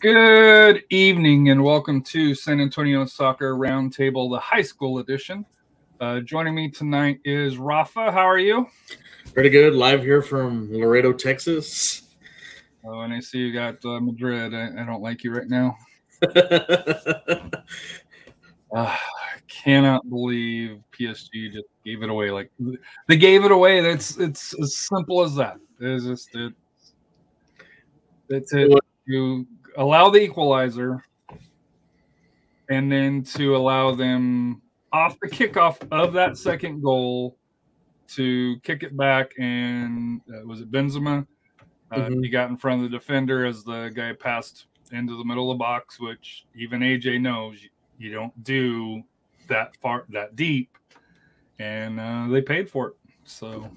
Good evening and welcome to San Antonio Soccer Roundtable, the high school edition. Uh, joining me tonight is Rafa. How are you? Pretty good. Live here from Laredo, Texas. Oh, and I see you got uh, Madrid. I, I don't like you right now. Uh, I cannot believe PSG just gave it away. Like they gave it away. That's it's as simple as that. It's just it. It's it. You allow the equalizer, and then to allow them off the kickoff of that second goal to kick it back, and uh, was it Benzema? Uh, Mhm. He got in front of the defender as the guy passed into the middle of the box, which even AJ knows you, you don't do that far that deep, and uh, they paid for it. So,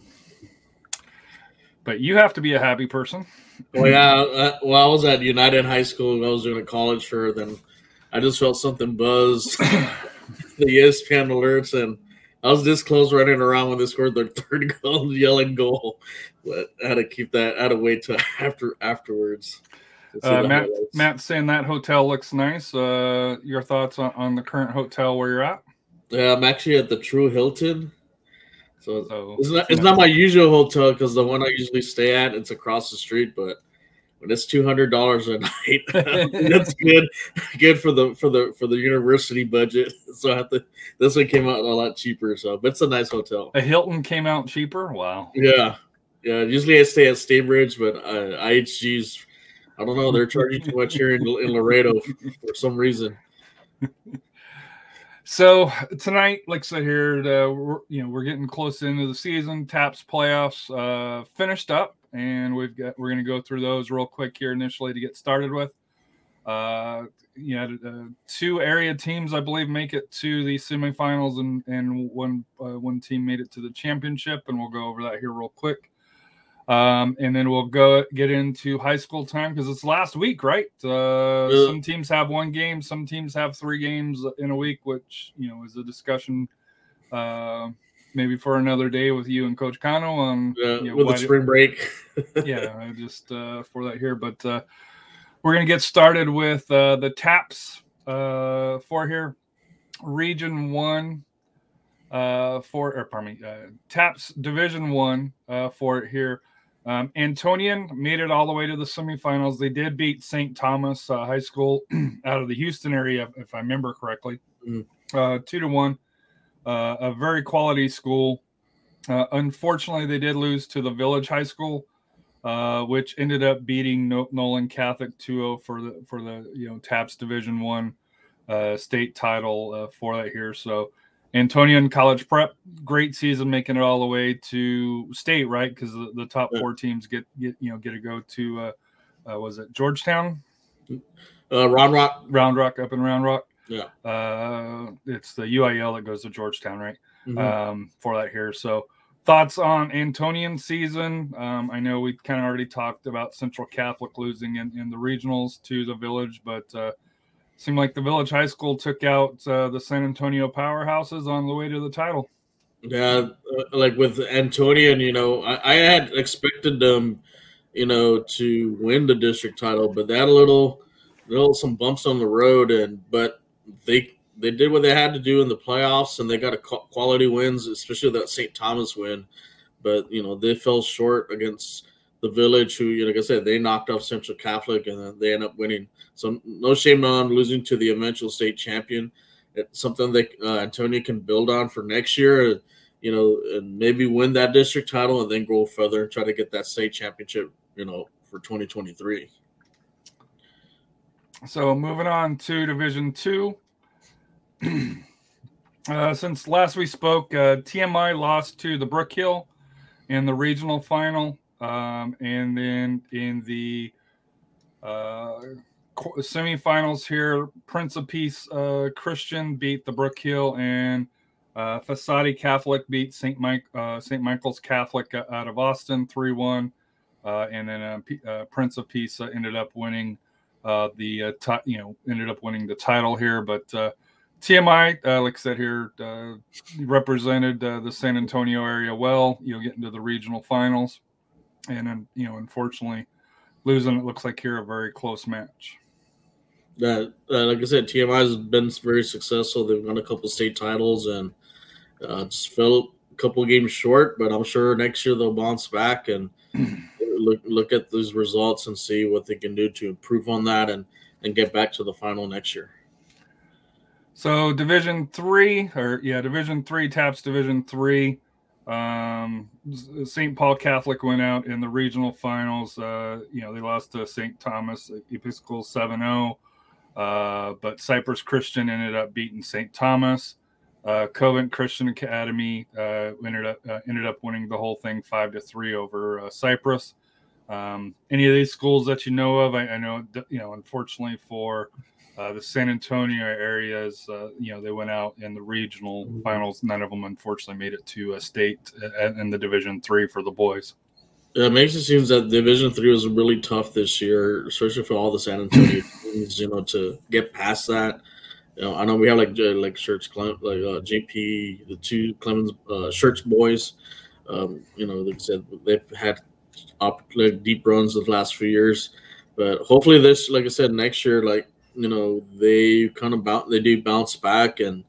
but you have to be a happy person. Well, yeah. Uh, well, I was at United High School. I was doing a college fair. Then I just felt something buzz. the ESPN alerts, and I was this close running around when they scored their third goal, yelling goal. But I had to keep that. I had to wait till after afterwards. Uh, Matt, highlights. Matt saying that hotel looks nice. Uh, your thoughts on, on the current hotel where you're at? Yeah, I'm actually at the Tru Hilton. So So It's not, it's not my usual hotel because the one I usually stay at it's across the street, but when it's two hundred dollars a night, that's good, good for the for the for the university budget. So I have to. This one came out a lot cheaper, so but it's a nice hotel. a Hilton came out cheaper. Wow. Yeah, yeah. Usually I stay at Staybridge, but uh, IHG's. I don't know. They're charging too much here in, in Laredo for some reason. So tonight, like I said here, the, we're, you know we're getting close into the season. Taps playoffs uh, finished up, and we've got we're going to go through those real quick here initially to get started with. Uh, you know, uh, two area teams I believe make it to the semifinals, and and one uh, one team made it to the championship, and we'll go over that here real quick. Um, and then we'll go get into high school time because it's last week, right? Uh, Yeah. some teams have one game, some teams have three games in a week, which you know is a discussion uh, maybe for another day with you and Coach Kano on Uh, you know, with the spring break. yeah, I just uh, for that here. But uh, we're gonna get started with uh, the taps uh, for here, Region One, uh, for or pardon me, uh, taps Division One uh, for it here. Um, Antonian made it all the way to the semifinals. They did beat St. Thomas uh, High School out of the Houston area, if I remember correctly, Mhm. uh, two to one. Uh, a very quality school. Uh, unfortunately, they did lose to the Village High School, uh, which ended up beating no- Nolan Catholic 2-0 for the for the you know TAPS Division One uh, state title uh, for that here. So Antonian College Prep, great season, making it all the way to state, right? Because the, the top four teams get get you know get to go to uh, uh, was it Georgetown, Uh, Ron Rock. Round Rock, up in Round Rock. Yeah. Uh, it's the UIL that goes to Georgetown, right? Mhm. um, for that here. So, thoughts on Antonian season? Um, I know we kind of already talked about Central Catholic losing in, in the regionals to the Village, but uh, seemed like the Village High School took out uh, the San Antonio powerhouses on the way to the title. Yeah, uh, like with Antonian, you know, I, I had expected them, you know, to win the district title, but that little, little some bumps on the road, and but they they did what they had to do in the playoffs, and they got a quality wins, especially that St. Thomas win. But you know, they fell short against the Village, who, you know, like I said, they knocked off Central Catholic, and they end up winning. So no shame on losing to the eventual state champion. It's something that uh, Antonian can build on for next year you know, and maybe win that district title and then go further and try to get that state championship, you know, for 2023. So moving on to Division Two. uh, since last we spoke, uh, TMI lost to the Brookhill in the regional final, um, and then in the uh, semifinals here, Prince of Peace uh, Christian beat the Brookhill, and uh, Fasadi Catholic beat Saint Mike uh, Saint Michael's Catholic out of Austin three one, uh, and then uh, P- uh, Prince of Peace ended up winning the ti- you know ended up winning the title here, but. TMI, like I said here, represented the San Antonio area well. You'll get into the regional finals, and then you know, unfortunately, losing. It looks like here a very close match. That, uh, like I said, TMI has been very successful. They've won a couple state titles and uh, just fell a couple games short. But I'm sure next year they'll bounce back and look look at those results and see what they can do to improve on that and and get back to the final next year. So Division Three, or yeah, Division Three taps Division Three. Um, St. Paul Catholic went out in the regional finals. Uh, you know, they lost to St. Thomas Episcopal 7-0. Uh, but Cypress Christian ended up beating St. Thomas. Uh, Covenant Christian Academy uh, ended up uh, ended up winning the whole thing five to three over uh, Cypress. Um, any of these schools that you know of, I, I know you know. Unfortunately for uh, the San Antonio areas, uh, you know, they went out in the regional finals. None of them, unfortunately, made it to a state uh, in the Division Three for the boys. It makes it seems that Division Three was really tough this year, especially for all the San Antonio teams. You know, to get past that. You know, I know we have like uh, like Clem, like uh, JP, the two Clemens uh, Church boys. Um, you know, like I said, they've had up, like, deep runs the last few years, but hopefully this, like I said, next year, like you know, they kind of bounce, they do bounce back, and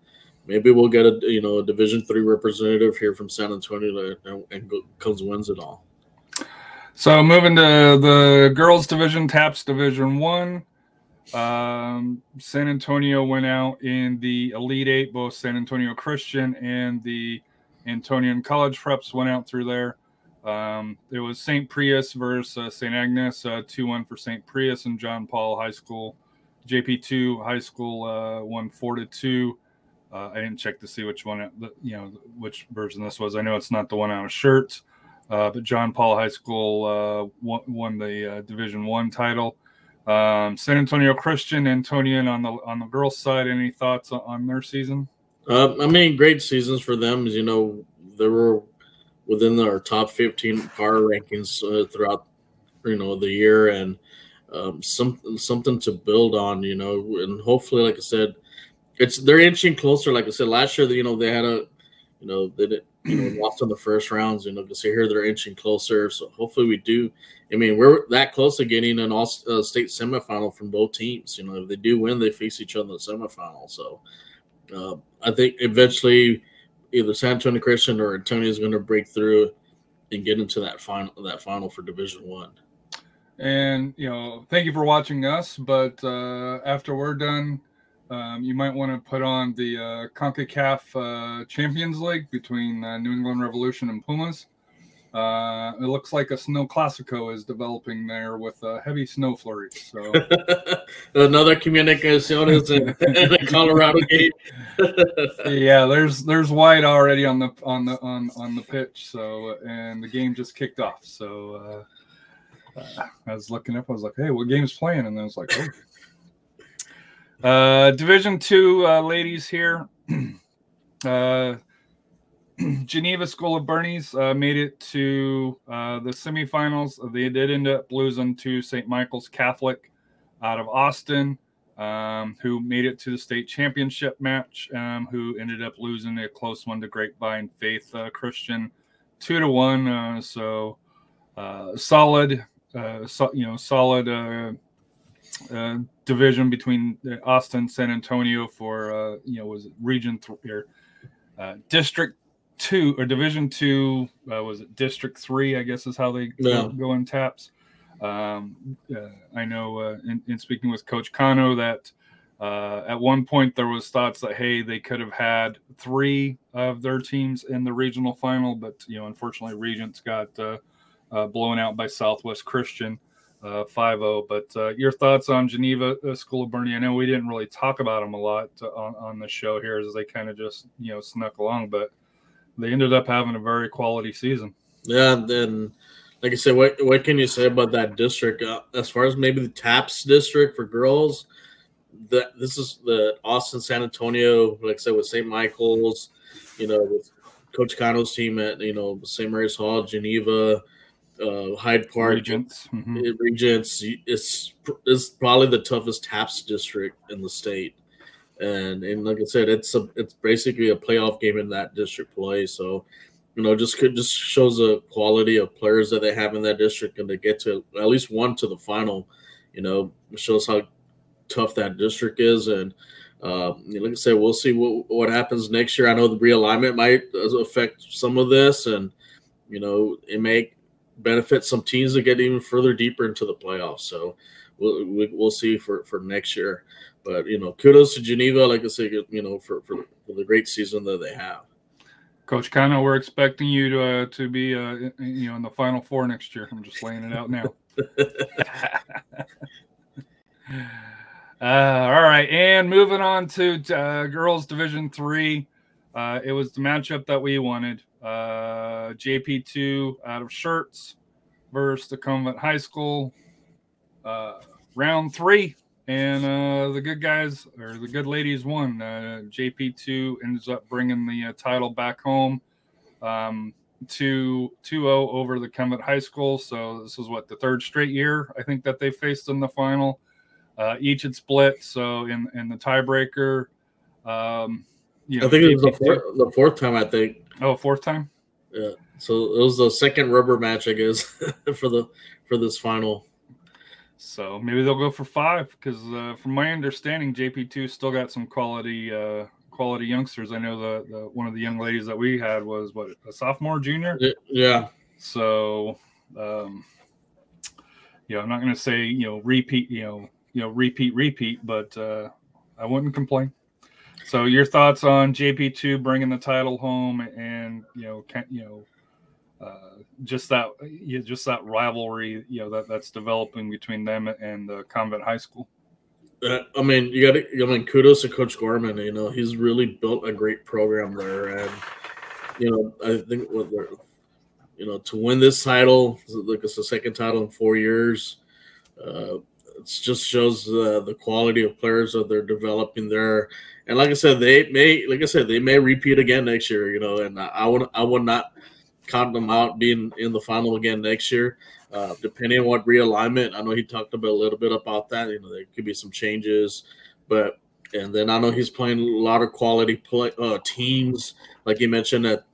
maybe we'll get a you know a Division Three representative here from San Antonio and, and go, comes wins it all. So moving to the girls division, Taps Division One. Um, San Antonio went out in the Elite Eight. Both San Antonio Christian and the Antonian College Preps went out through there. Um, it was St. Pius versus uh, St. Agnes, uh, 2 1 for St. Pius and John Paul High School. JP2 High School uh, won 4 to 2. Uh, I didn't check to see which one, you know, which version this was. I know it's not the one on a shirt, uh, but John Paul High School uh, won, won the uh, Division One title. Um, San Antonio Christian, Antonian on the on the girls' side. Any thoughts on their season? Uh, I mean, great seasons for them. As you know, they were within our top 15 power rankings uh, throughout you know the year, and um, some something to build on. You know, and hopefully, like I said, it's they're inching closer. Like I said last year, you know, they had a you know they did, you know lost in the first rounds. You know, to see here they're inching closer. So hopefully, we do. I mean, we're that close to getting an all uh, state semifinal from both teams. You know, if they do win, they face each other in the semifinal. So uh, I think eventually either San Antonian Christian or Antonio is going to break through and get into that final that final for Division One. And you know, thank you for watching us. But uh, after we're done, um, you might want to put on the uh, Concacaf uh, Champions League between uh, New England Revolution and Pumas. Uh, it looks like a snow classico is developing there with a heavy snow flurries. So another comunicaciones in, in the Colorado game. yeah, there's there's white already on the on the on on the pitch. So and the game just kicked off. So uh, uh, I was looking up. I was like, hey, what game's playing? And then it's like, oh. Uh, Division two uh, ladies here. uh, Geneva School of Boerne's uh, made it to uh, the semifinals. They did end up losing to St. Michael's Catholic out of Austin, um, who made it to the state championship match, um, who ended up losing a close one to Grapevine Faith uh, Christian, two to one. Uh, so uh, solid, uh, so, you know, solid uh, uh, division between Austin, San Antonio for uh you know was it Region Three or uh District two or division two uh, was it district three i guess is how they Yeah. go, in taps um, uh, i know uh, in, in speaking with coach kano that Uh, at one point, there was thoughts that hey, they could have had three of their teams in the regional final, but you know, unfortunately, Regents got uh, uh, blown out by Southwest Christian uh, 5-0. But uh, your thoughts on Geneva uh, School of Boerne? I know we didn't really talk about them a lot on on the show here, as they kind of just you know snuck along, but they ended up having a very quality season. Yeah, then like I said, what what can you say about that district? Uh, as far as maybe the TAPS district for girls, that this is the Austin San Antonio, like I said, with St. Michael's, you know, with Coach Cano's team at you know St. Mary's Hall, Geneva, uh, Hyde Park, Regents. Mhm. Regents. It's it's probably the toughest TAPS district in the state, and and like I said, it's a it's basically a playoff game in that district play. So, you know, just could just shows the quality of players that they have in that district, and to get to at least one to the final, you know, shows how tough that district is. And uh, like I said, we'll see what what happens next year. I know the realignment might affect some of this, and you know, it may benefit some teams to get even further deeper into the playoffs. So we'll we- we'll see for for next year. But you know, kudos to Geneva, like I said, you know, for for, for the great season that they have. Coach Kano, we're expecting you to uh, to be uh, you know in the final four next year. I'm just laying it out now. uh, all right, and moving on to uh, girls Division Three. Uh, it was the matchup that we wanted. Uh, JP2 out of Schertz versus the Convent High School. Uh, round three, and uh, the good guys or the good ladies won. Uh, JP2 ends up bringing the uh, title back home. Um, 2 2 0 over the Convent High School. So this is what the third straight year I think that they faced in the final. Uh, each had split. So in in the tiebreaker, um, you know, I think it was the JP2 fourth, the fourth time. I think Oh, fourth time. Yeah. So it was the second rubber match, I guess, for the for this final. So maybe they'll go for five because, uh, from my understanding, JP2 still got some quality uh, quality youngsters. I know the, the one of the young ladies that we had was what a sophomore, junior. Yeah. So, um, you know, I'm not going to say you know repeat, you know, you know repeat, repeat, but uh, I wouldn't complain. So, your thoughts on JP2 bringing the title home and you know, can, you know, uh, just that, yeah, just that rivalry, you know, that that's developing between them and the Convent High School. Uh, I mean, you got to. I mean, kudos to Coach Gorman. You know, he's really built a great program there, and you know, I think what they're, you know, to win this title, like it's the second title in four years. Uh, it just shows uh, the quality of players that they're developing there. And like I said, they may, like I said, they may repeat again next year. You know, and I, I would, I would not count them out being in the final again next year uh, depending on what realignment. I know he talked about a little bit about that. You know, there could be some changes, but and then I know he's playing a lot of quality play uh, teams, like you mentioned that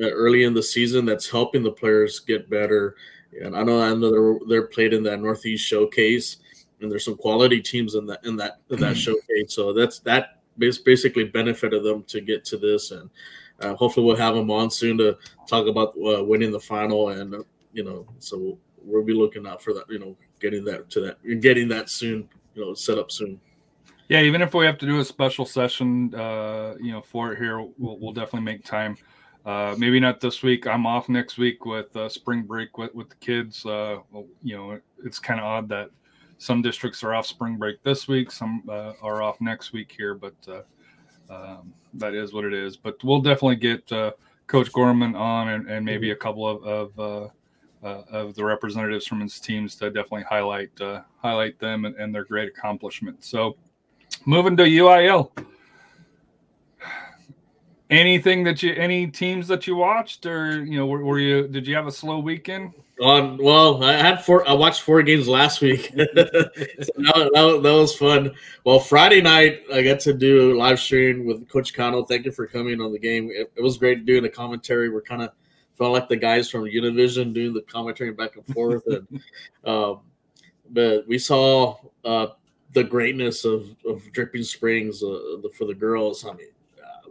uh, early in the season. That's helping the players get better. And I know I know they're, they're played in that Northeast Showcase, and there's some quality teams in that in that in that showcase. So that's that bas- basically benefited them to get to this, and uh, hopefully we'll have them on soon to talk about uh, winning the final and uh, you know so we'll be looking out for that you know getting that to that getting that soon you know set up soon Yeah, even if we have to do a special session, uh, you know, for it here, we'll, we'll definitely make time. Uh, maybe not this week. I'm off next week with uh, spring break with, with the kids. Uh, well, you know, it's kind of odd that some districts are off spring break this week, some uh, are off next week here, but uh, um, that is what it is. But we'll definitely get uh, Coach Gorman on and, and maybe a couple of, of uh, uh, of the representatives from his teams to definitely highlight uh, highlight them and, and their great accomplishments. So, moving to UIL, anything that you any teams that you watched or you know were, were you did you have a slow weekend? on well i had four i watched four games last week. So that, that, that was fun. Well friday night i got to do live stream with coach connell. Thank you for coming on the game. It, it was great doing the commentary. We're kind of felt like the guys from univision doing the commentary back and forth and um, but we saw uh, the greatness of, of dripping springs uh, the, for the girls. I mean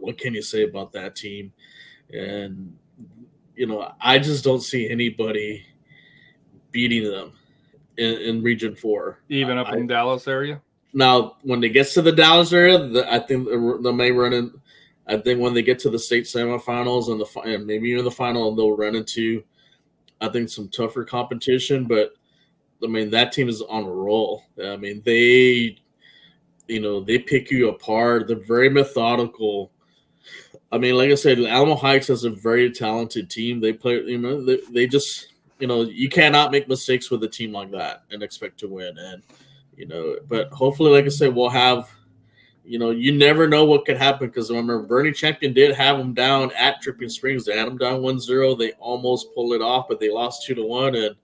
what can you say about that team and you know i just don't see anybody beating them in, in region four Even up I- in Dallas area? now when they get to the Dallas area, the, I think they may run in. I think when they get to the state semifinals and the and maybe even the final, they'll run into, I think, some tougher competition. But I mean, that team is on a roll. I mean, they, you know, they pick you apart. They're very methodical. I mean, like I said, Alamo Heights has a very talented team. They play, you know, they, they just, you know, you cannot make mistakes with a team like that and expect to win. And, you know, but hopefully, like I said, we'll have, you know, you never know what could happen because remember, Boerne Champion did have them down at Dripping Springs. They had them down 1 0. They almost pulled it off, but they lost 2 to 1. And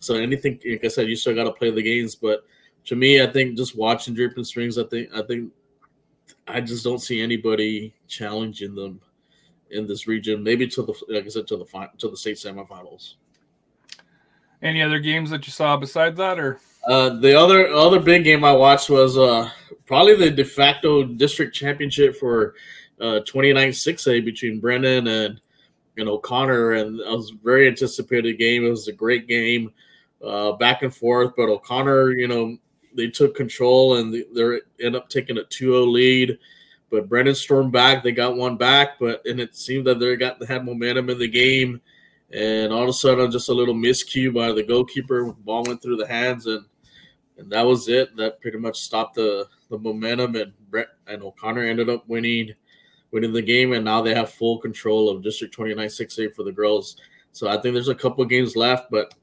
so anything, like I said, you still got to play the games. But to me, I think just watching Dripping Springs, I think, I think, I just don't see anybody challenging them in this region. Maybe to the, like I said, to the to the state semifinals. Any other games that you saw besides that, or uh, the other other big game I watched was uh, probably the de facto district championship for uh, 29 6A between Brennan and and O'Connor, and it was a very anticipated game. It was a great game, uh, back and forth. But O'Connor, you know, they took control and they, end up taking a 2-0 lead. But Brennan stormed back. They got one back, but and it seemed that they got had momentum in the game. And all of a sudden, just a little miscue by the goalkeeper. Ball went through the hands, and and that was it. That pretty much stopped the the momentum. And Brett and O'Connor ended up winning winning the game, and now they have full control of District 29 6A for the girls. So I think there's a couple games left, but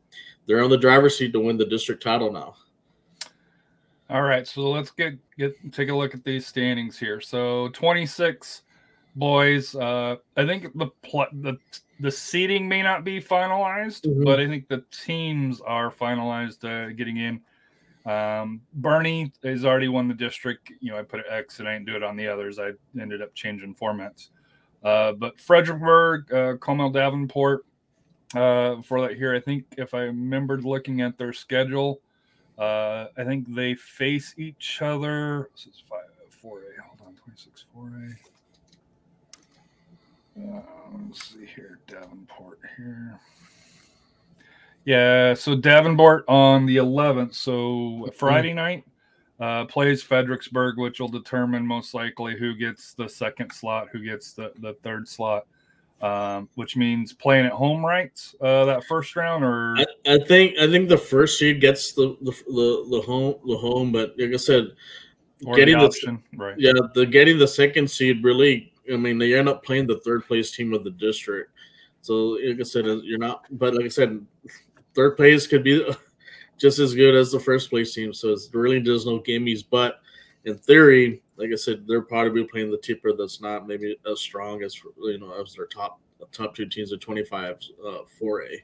they're on the driver's seat to win the district title now. All right, so let's get get take a look at these standings here. So 26 boys. Uh, I think the pl- the the seating may not be finalized, mm-hmm. but I think the teams are finalized uh, getting in. Um, Boerne has already won the district. You know, I put an X and I didn't do it on the others. I ended up changing formats. Uh, but Fredericksburg, uh, Comal Davenport, uh, for that here, I think if I remembered looking at their schedule, uh, I think they face each other. This is five, 4A. Hold on, 26 4A. Uh, let's see here, Davenport here. Yeah, so Davenport on the 11th. So mm-hmm. Friday night uh, plays Fredericksburg, which will determine most likely who gets the second slot, who gets the, the third slot. Um, which means playing at home rights uh, that first round, or I, I, think I think the first seed gets the the, the, the home the home, but like I said, getting the, option, the right? Yeah, the getting the second seed really. I mean, they end up playing the third place team of the district. So, like I said, you're not. But like I said, third place could be just as good as the first place team. So it's really just no gimmies. But in theory, like I said, they're probably playing the tipper that's not maybe as strong as you know as their top top two teams of 25 uh, 4A.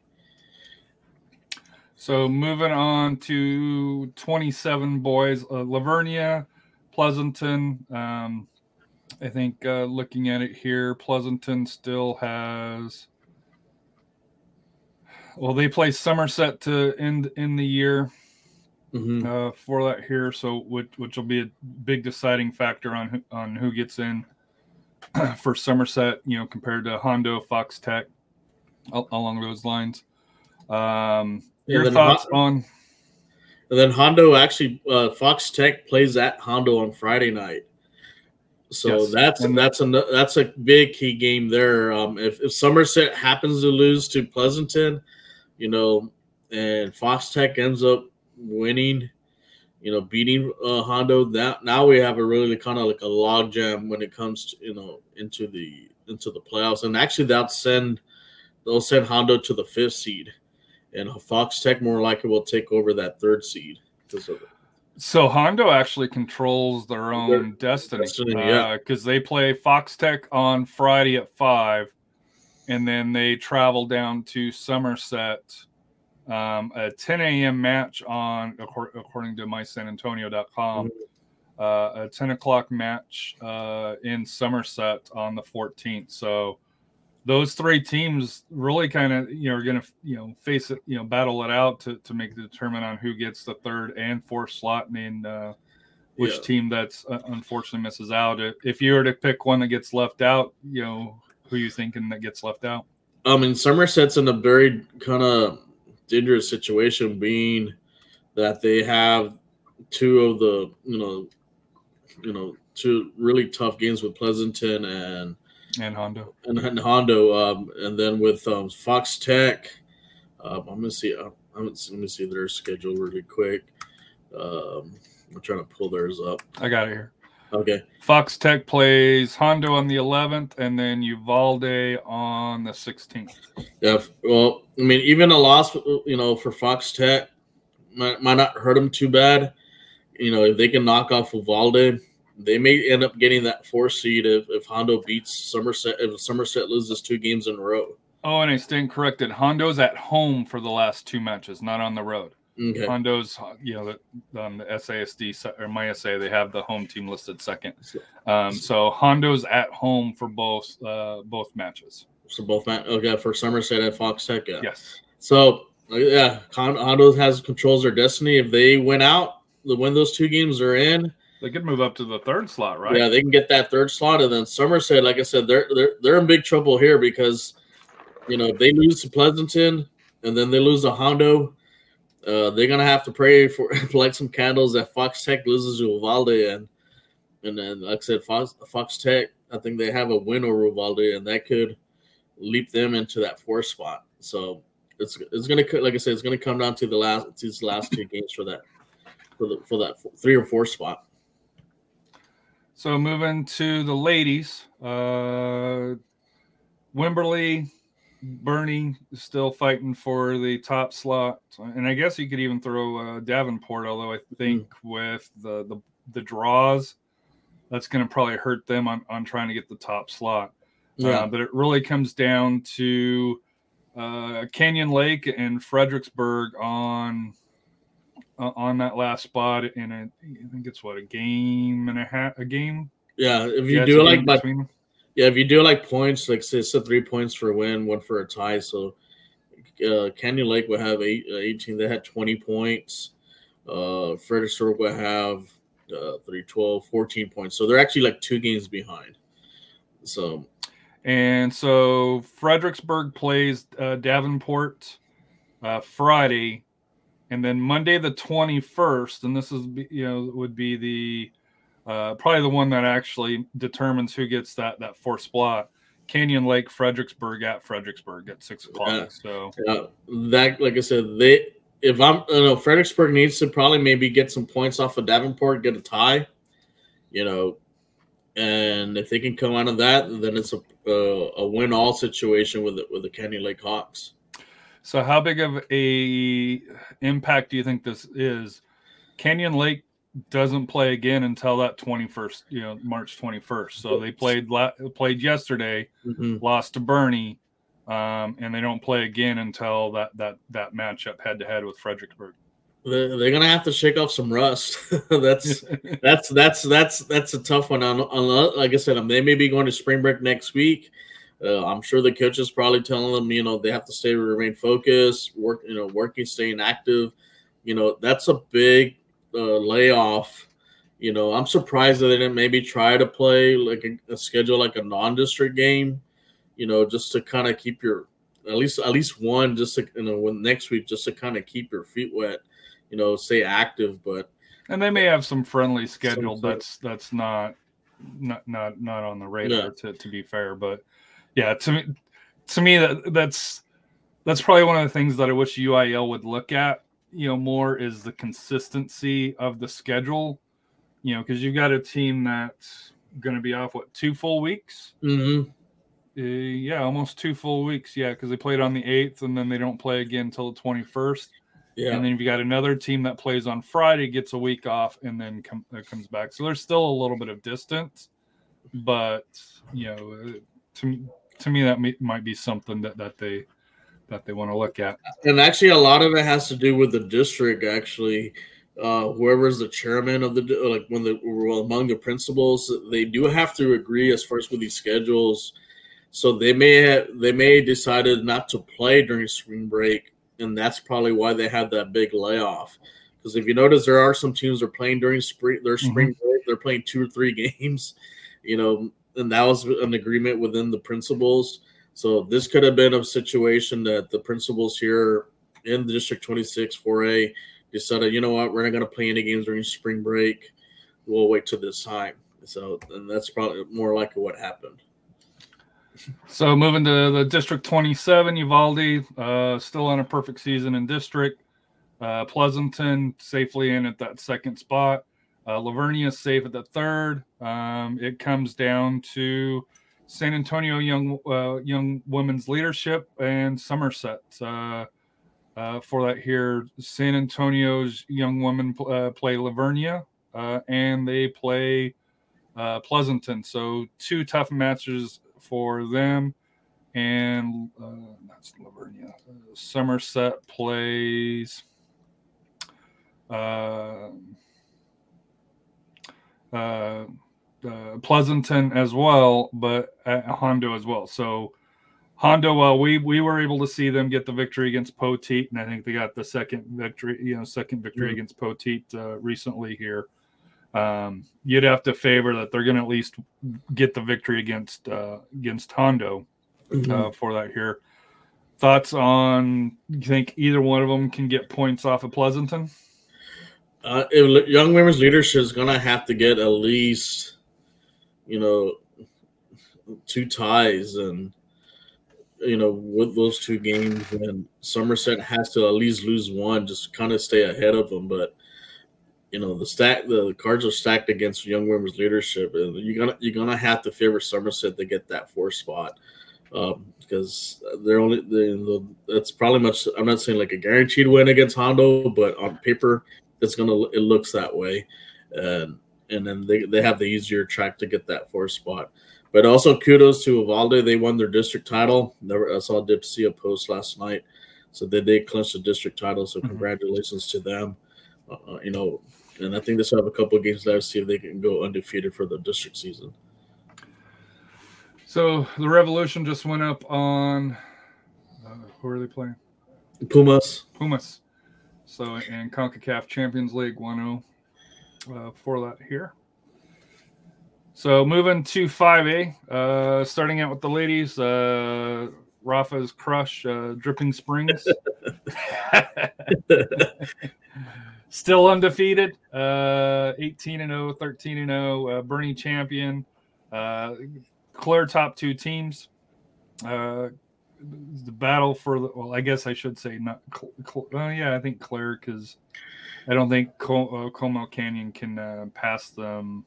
So moving on to 27 boys, uh, La Vernia, Pleasanton. Um, I think uh, looking at it here, Pleasanton still has well, they play Somerset to end in the year mm-hmm. uh, for that here, so which which will be a big deciding factor on who, on who gets in for Somerset. You know, compared to Hondo, Fox Tech, along those lines. Um, your thoughts on? And then Hondo actually, uh, Fox Tech plays at Hondo on Friday night. So yes. that's and that's a that's a big key game there. Um, if, if Somerset happens to lose to Pleasanton, you know, and Fox Tech ends up winning, you know, beating uh, Hondo. That now we have a really kind of like a logjam when it comes to you know into the into the playoffs, and actually that send they'll send Hondo to the fifth seed, and Fox Tech more likely will take over that third seed because of it. So Hondo actually controls their own their destiny, destiny uh, yeah, because they play Fox Tech on Friday at five and then they travel down to Somerset. Um, a 10 a.m. match on, according to mysanantonio.com, mm-hmm. uh, a 10 o'clock match uh, in Somerset on the 14th. So those three teams really kind of you know are going to you know face it you know battle it out to to make the determine on who gets the third and fourth slot and uh, which yeah. team that's uh, unfortunately misses out. If you were to pick one that gets left out, you know who you thinking that gets left out? I mean, Somerset's in a very kind of dangerous situation, being that they have two of the you know, you know, two really tough games with Pleasanton and And Hondo. and, and Hondo, um, and then with um, Fox Tech. Um, I'm gonna see. I'm, let me see their schedule really quick. Um, I'm trying to pull theirs up. I got it here. Okay. Fox Tech plays Hondo on the 11th, and then Uvalde on the 16th. Yeah. Well, I mean, even a loss, uh, you know, for Fox Tech might, might not hurt them too bad. You know, if they can knock off Uvalde, they may end up getting that four seed if, if Hondo beats Somerset. If Somerset loses two games in a row. Oh, and I stand corrected. Hondo's at home for the last two matches, not on the road. Okay. Hondo's, you know, the, on the SASD or my SA, they have the home team listed second. Um, so Hondo's at home for both uh, both matches. So both match. okay for Somerset and Fox Tech. Yeah. Yes. So uh, yeah, Hondo has controls their destiny. If they win out, the win those two games they're in. They could move up to the third slot, right? Yeah, they can get that third slot, and then Somerset, like I said, they're they're they're in big trouble here because you know if they lose to Pleasanton and then they lose to Hondo. Uh, they're gonna have to pray for light some candles that Fox Tech loses to Uvalde, and and then like I said, Fox, Fox Tech, I think they have a win over Uvalde, and that could leap them into that fourth spot. So it's it's gonna like I said, it's gonna come down to the last these last two games for that for the for that three or four spot. So moving to the ladies, uh, Wimberley, Boerne is still fighting for the top slot, and I guess you could even throw uh, Davenport. Although I think with the the, the draws, that's going to probably hurt them on, on trying to get the top slot. Uh, but it really comes down to uh, Canyon Lake and Fredericksburg on uh, on that last spot in a, I think it's what a game and a half, a game. Yeah, if you Yeah, do it like by between. Yeah, if you do like points, like say it's a three points for a win, one for a tie. So uh, Canyon Lake will have eight, uh, 18. They had 20 points. Uh, Fredericksburg will have uh, 3, 12, 14 points. So they're actually like two games behind. So And so Fredericksburg plays uh, Davenport uh, Friday, and then Monday the twenty first. And this is you know would be the uh, probably the one that actually determines who gets that that fourth spot. Canyon Lake, Fredericksburg at Fredericksburg at six o'clock. Yeah. So uh, that, like I said, they if I'm, you know, Fredericksburg needs to probably maybe get some points off of Davenport, get a tie, you know, and if they can come out of that, then it's a uh, a win all situation with the, with the Canyon Lake Hawks. So how big of a impact do you think this is? Canyon Lake doesn't play again until that 21st, you know, March 21st. So they played la- played yesterday, Mhm. lost to Boerne, um, and they don't play again until that that that matchup head to head with Fredericksburg. They're, they're gonna have to shake off some rust. that's that's that's that's that's a tough one. On, on like I said, they may be going to spring break next week. Uh, I'm sure the coach is probably telling them, you know, they have to stay remain focused, work, you know, working, staying active. You know, that's a big uh, layoff. You know, I'm surprised that they didn't maybe try to play like a, a schedule like a non-district game. You know, just to kind of keep your at least at least one just to you know next week just to kind of keep your feet wet. You know, stay active, but and they may have some friendly schedule sort- That's that's not not not not on the radar. Yeah. To to be fair, but yeah, to me to me that that's that's probably one of the things that I wish UIL would look at. You know, more is the consistency of the schedule. You know, because you've got a team that's going to be off what two full weeks. mhm. Uh, yeah, almost two full weeks. Yeah, because they played on the eighth, and then they don't play again until the twenty first. yeah. And then you've got another team that plays on Friday, gets a week off, and then com- uh, comes back. So there's still a little bit of distance, but you know, uh, to me- to me that may, might be something that that they that they want to look at. and actually a lot of it has to do with the district actually. Uh whoever's the chairman of the like when the well, among the principals they do have to agree as far as with these schedules. So they may have they may decided not to play during spring break and that's probably why they had that big layoff. Because if you notice there are some teams that are playing during spring their spring break they're playing two or three games you know and that was an agreement within the principals so this could have been a situation that the principals here in the District 26 4A decided, you know what, we're not going to play any games during spring break. We'll wait till this time. So, and that's probably more likely what happened. So moving to the District 27, Uvalde uh, still on a perfect season in district. Uh, Pleasanton safely in at that second spot. Uh, La Vernia safe at the third. Um, it comes down to San Antonio Young uh, Young Women's Leadership and Somerset uh, uh, for that here. San Antonio's Young Women uh, play La Vernia uh, and they play uh, Pleasanton. So two tough matches for them. And that's La Vernia. Somerset plays. Uh, Pleasanton as well, but at Hondo as well. So Hondo, well, we we were able to see them get the victory against Poteet, and I think they got the second victory, you know, second victory Mhm. against Poteet uh, recently here. Um, you'd have to favor that they're going to at least get the victory against uh, against Hondo uh, for that here. Thoughts on? You think either one of them can get points off of Pleasanton? Uh, if Young Women's Leadership is going to have to get at least, you know, two ties and you know with those two games and Somerset has to at least lose one just kind of stay ahead of them. But you know the stack the cards are stacked against young women's leadership and you're gonna you're gonna have to favor Somerset to get that four spot um, because they're only they, that's probably much I'm not saying like a guaranteed win against Hondo but on paper it's gonna it looks that way. And and then they, they have the easier track to get that fourth spot but also kudos to Uvalde. They won their district title. Never, I saw did see a post last night. So they they clinched the district title. So Mhm. congratulations to them. Uh, uh, you know, and I think they still have a couple of games left to see if they can go undefeated for the district season. So the Revolution just went up on. Uh, who are they playing? Pumas. Pumas. So in CONCACAF Champions League 1 0 uh, for that here. So moving to 5A, uh, starting out with the ladies, uh, Rafa's Crush, uh, Dripping Springs. Still undefeated, uh, 18 and 0, 13 and 0, uh, Boerne champion, uh, clear top two teams. Uh, the battle for the well, I guess I should say not. Cl- Cl- uh, yeah, I think Claire because I don't think Col- uh, Comal Canyon can uh, pass them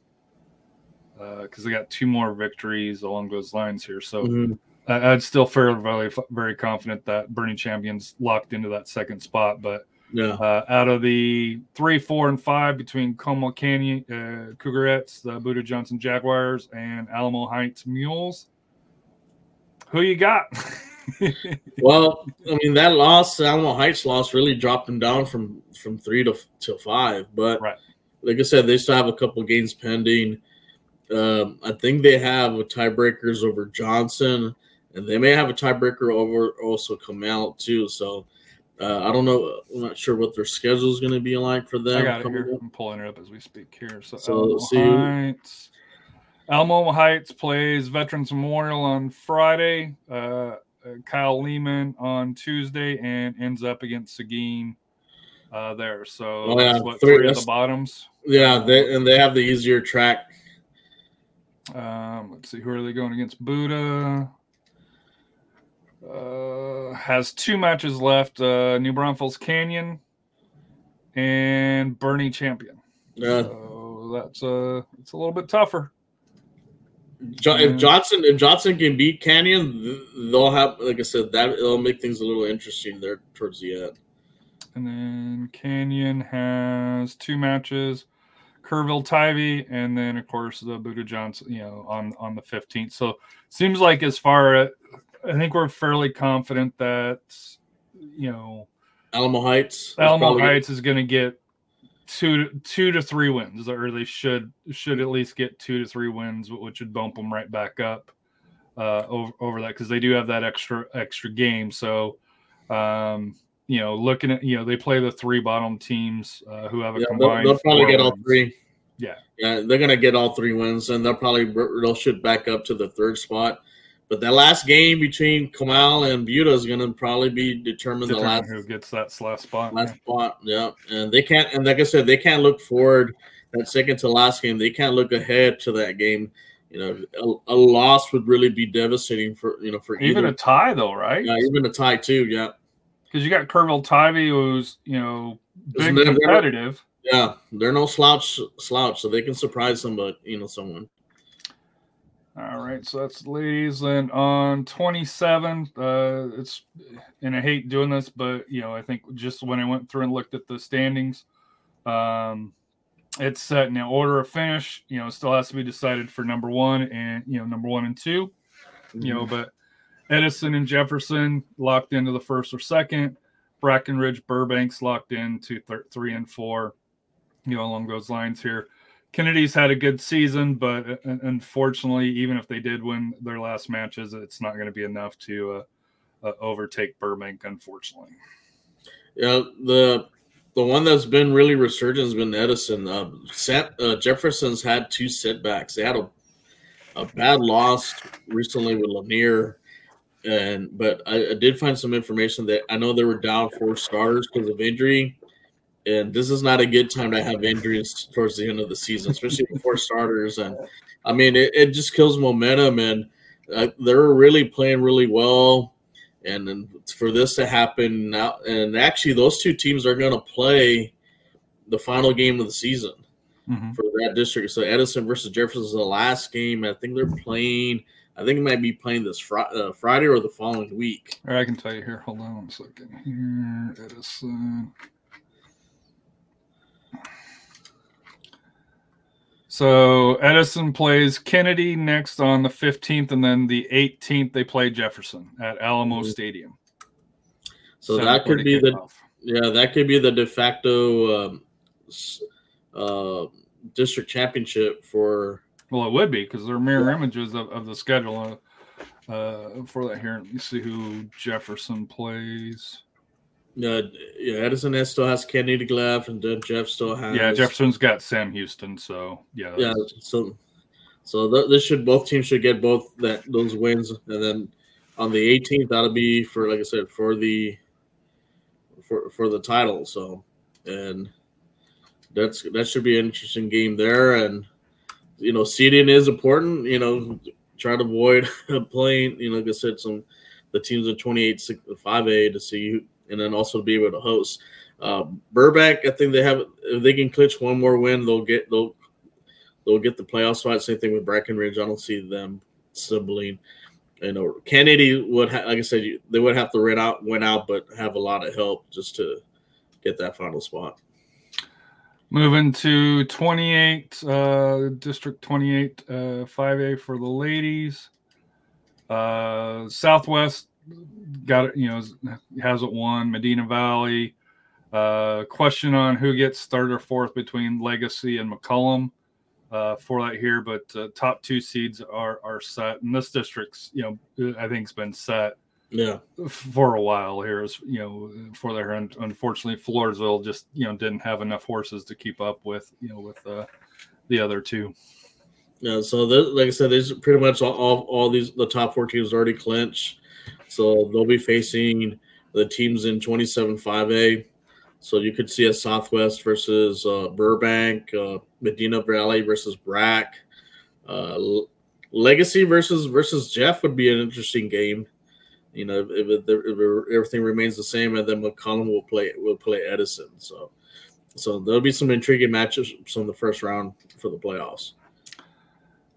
because they got two more victories along those lines here. So Mhm. I, I'd still feel very very confident that Boerne Champions locked into that second spot. But Yeah. uh, out of the three, four, and five between Comal Canyon uh, Cougarettes, the Buda Johnson Jaguars, and Alamo Heights Mules, who you got? Well, I mean that loss, Alamo Heights loss, really dropped them down from from three to to five. But Right. like I said, they still have a couple games pending. Um, I think they have a tiebreakers over Johnson, and they may have a tiebreaker over also Comal too. So uh, I don't know. I'm not sure what their schedule is going to be like for them. I got it here. up. I'm pulling it up as we speak here. So, So, Alamo see Heights. Alamo Heights plays Veterans Memorial on Friday. Uh, Kyle Lehman on Tuesday and ends up against Seguin uh, there. So Oh, yeah, what three- three, of the bottoms. Yeah, they, and they have the easier track. Um, let's see, who are they going against? Buda uh, has two matches left: uh, New Braunfels Canyon and Boerne Champion. Uh, So that's uh, it's a little bit tougher. If Johnson if Johnson can beat Canyon, they'll have like I said that it'll make things a little interesting there towards the end. And then Canyon has two matches, Kerrville Tivy, and then of course the Buda Johnson, you know, on on the 15th. So seems like as far as I think we're fairly confident that you know Alamo Heights. Alamo Heights is going to get two to, two to three wins, or they should should at least get two to three wins, which would bump them right back up uh, over over that because they do have that extra extra game. So, um, you know, looking at you know they play the three bottom teams uh, who have a Yeah, they'll, combined. they'll probably four get all three. Yeah. yeah, they're gonna get all three wins, and they'll probably they'll shoot back up to the third spot. But that last game between Comal and Buda is going to probably be determined the last who gets that last spot. last spot. Yeah, and they can't. And like I said, they can't look forward. That second to last game, they can't look ahead to that game. You know, a, a loss would really be devastating for you know for Even either, a tie, though, right? yeah, even a tie too. Yeah, Because you got Kerrville Tivy, who's you know big competitive. yeah, they're no slouch slouch, so they can surprise somebody. You know, someone. All right, so that's ladies. And on 27, uh, it's, and I hate doing this, but, you know, I think just when I went through and looked at the standings, um, it's set now order of finish, you know, still has to be decided for number one and, you know, number one and two, you know, but Edison and Jefferson locked into the first or second, Brackenridge, Burbanks locked into th- three and four, you know, along those lines here. Kennedy's had a good season, but uh, unfortunately, even if they did win their last matches, it's not going to be enough to uh, uh, overtake Burbank. Unfortunately, Yeah, the the one that's been really resurgent has been Edison. Uh, Sam, uh, Jefferson's had two setbacks. They had a a bad loss recently with Lanier, and but I, I did find some information that I know they were down four starters because of injury, and this is not a good time to have injuries towards the end of the season, especially before starters. And I mean, it, it just kills momentum, and uh, they're really playing really well and then for this to happen now and actually those two teams are going to play the final game of the season mm-hmm. for that district so edison versus jefferson is the last game i think they're playing i think it might be playing this fr- uh, friday or the following week or I can tell you here. Hold on one second. Here, Edison. So Edison plays Kennedy next on the 15th, and then the 18th they play Jefferson at Alamo Mhm. Stadium. so that could be the kickoff. yeah that could be the de facto um, uh, district championship for Well, it would be because they're mirror images of, of the schedule uh, uh, for that here. Let me see who Jefferson plays. Uh, yeah edison has, still has kennedy left and then jeff still has Yeah, Jefferson's got Sam Houston, so yeah, yeah so so th- this should both teams should get both that those wins and then on the 18th that'll be for like i said for the for for the title so and that's that should be an interesting game there and you know seeding is important you know try to avoid playing you know like i said some the teams in 28 5a to see who, and then also to be able to host uh, i think they have if they can clinch one more win they'll get they'll they'll get the playoff spot. Same thing with Brackenridge. I don't see them sibling. You know, Kennedy would, ha- like I said, you, they would have to win out, win out, but have a lot of help just to get that final spot. Moving to 28, uh, District 28, uh, 5A for the ladies. Uh, Southwest got it, you know, hasn't won. Medina Valley. Uh, question on who gets third or fourth between Legacy and McCollum uh, for that here, but uh, top two seeds are are set, and this district's you know I think's been set Yeah, for a while here is you know for there and unfortunately Floresville just you know didn't have enough horses to keep up with you know with uh, the other two. yeah. So, th- like I said, there's pretty much all, all, all these the top four teams already clinched. So they'll be facing the teams in 27 5A. So you could see a Southwest versus uh, Burbank, uh, Medina Valley versus Brack, uh, Legacy versus versus Jeff would be an interesting game. You know, if, if everything remains the same, and then McCollum will play will play Edison. So, so there'll be some intriguing matches from the first round for the playoffs.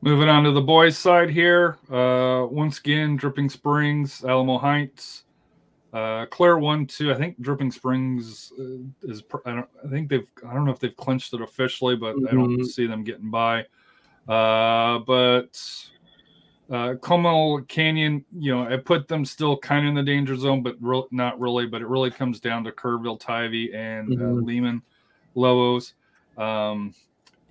Moving on to the boys' side here, uh, once again, Dripping Springs, Alamo Heights, uh, Claire one two. I think Dripping Springs uh, is. I don't. I think they've. I don't know if they've clinched it officially, but I don't Mhm. see them getting by. Uh, but uh, Comal Canyon, you know, I put them still kind of in the danger zone, but real, not really. But it really comes down to Kerrville, Tivy, and uh, Mhm. Lehman Lobos. Um,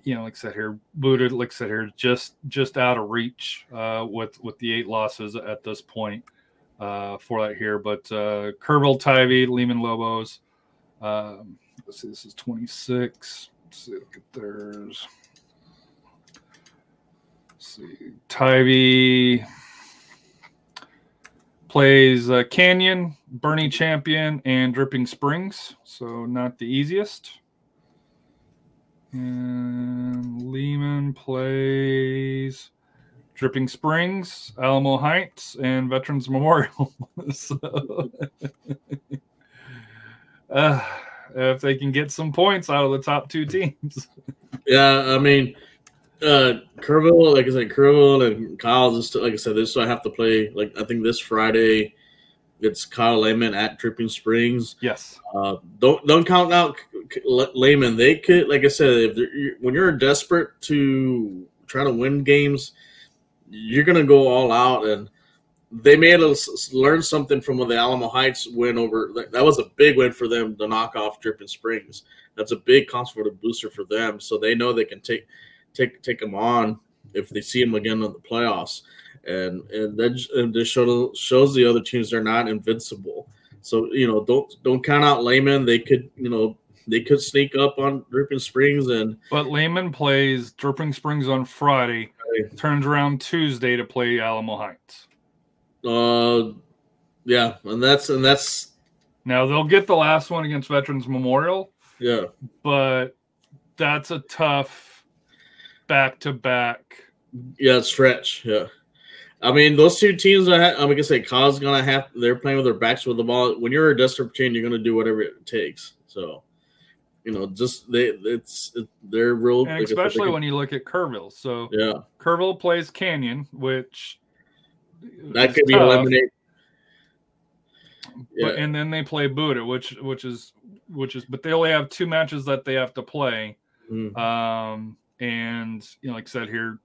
you know, like I said here, Buda, like I said here, just just out of reach uh, with with the eight losses at this point uh, for that here. But uh, Kerrville, Tivy, Lehman Lobos. Um, let's see, this is twenty six. Let's see, look at theirs. Let's see, Tivy. plays uh, Canyon, Boerne Champion, and Dripping Springs. So not the easiest. And Lehman plays Dripping Springs, Alamo Heights, and Veterans Memorial. so, uh, if they can get some points out of the top two teams. Yeah, I mean, uh Kerrville, like I said, Kerrville and Kyle just like I said, this I have to play. Like I think this Friday, it's Kyle Lehman at Dripping Springs. Yes. Uh, don't don't count out Lehman. They could, like I said, if when you're desperate to try to win games, you're gonna go all out, and they made us learn something from the Alamo Heights win over. That was a big win for them to knock off Dripping Springs. That's a big confidence booster for them, so they know they can take take take them on if they see them again in the playoffs. And and that and this show, shows the other teams they're not invincible. So you know, don't don't count out Lehman. They could you know they could sneak up on Dripping Springs and. But Lehman plays Dripping Springs on Friday. Turns around Tuesday to play Alamo Heights. Uh, yeah, and that's and that's now they'll get the last one against Veterans Memorial. Yeah, but that's a tough back to back. Yeah, stretch. Yeah. I mean, those two teams. I I'm gonna say, Kyle's gonna have. They're playing with their backs with the ball. When you're a desperate team, you're gonna do whatever it takes. So, you know, just they. It's they're real. And especially when you look at Kerrville. So yeah, Kerrville plays Canyon, which that could be eliminated. Yeah. But, and then they play Buda, which which is which is, but they only have two matches that they have to play. Mm. Um, and you know, like I said here,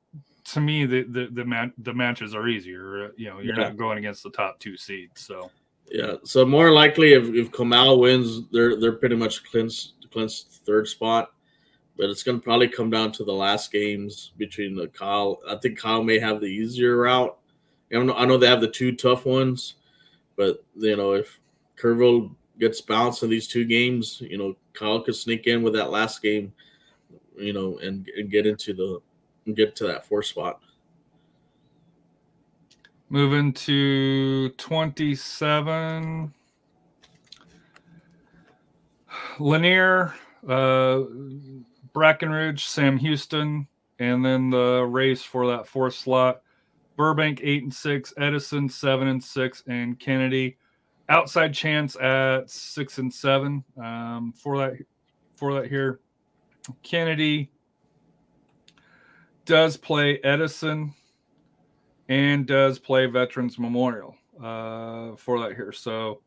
to me, the the the, mat- the matches are easier. Uh, you know, you're yeah. not going against the top two seeds, so. Yeah, so more likely if, if Comal wins, they're they're pretty much clinched clinched third spot, but it's going to probably come down to the last games between the Kyle. I think Kyle may have the easier route. I know, I know they have the two tough ones, but you know if Kerrville gets bounced in these two games, you know Kyle could sneak in with that last game, you know, and, and get into the and get to that four spot. Moving to 27. Lanier, uh, Brackenridge, Sam Houston, and then the race for that fourth slot. Burbank eight and six, Edison seven and six, and Kennedy outside chance at six and seven. Um, for that, for that here, Kennedy does play Edison and does play Veterans Memorial uh, for that here. So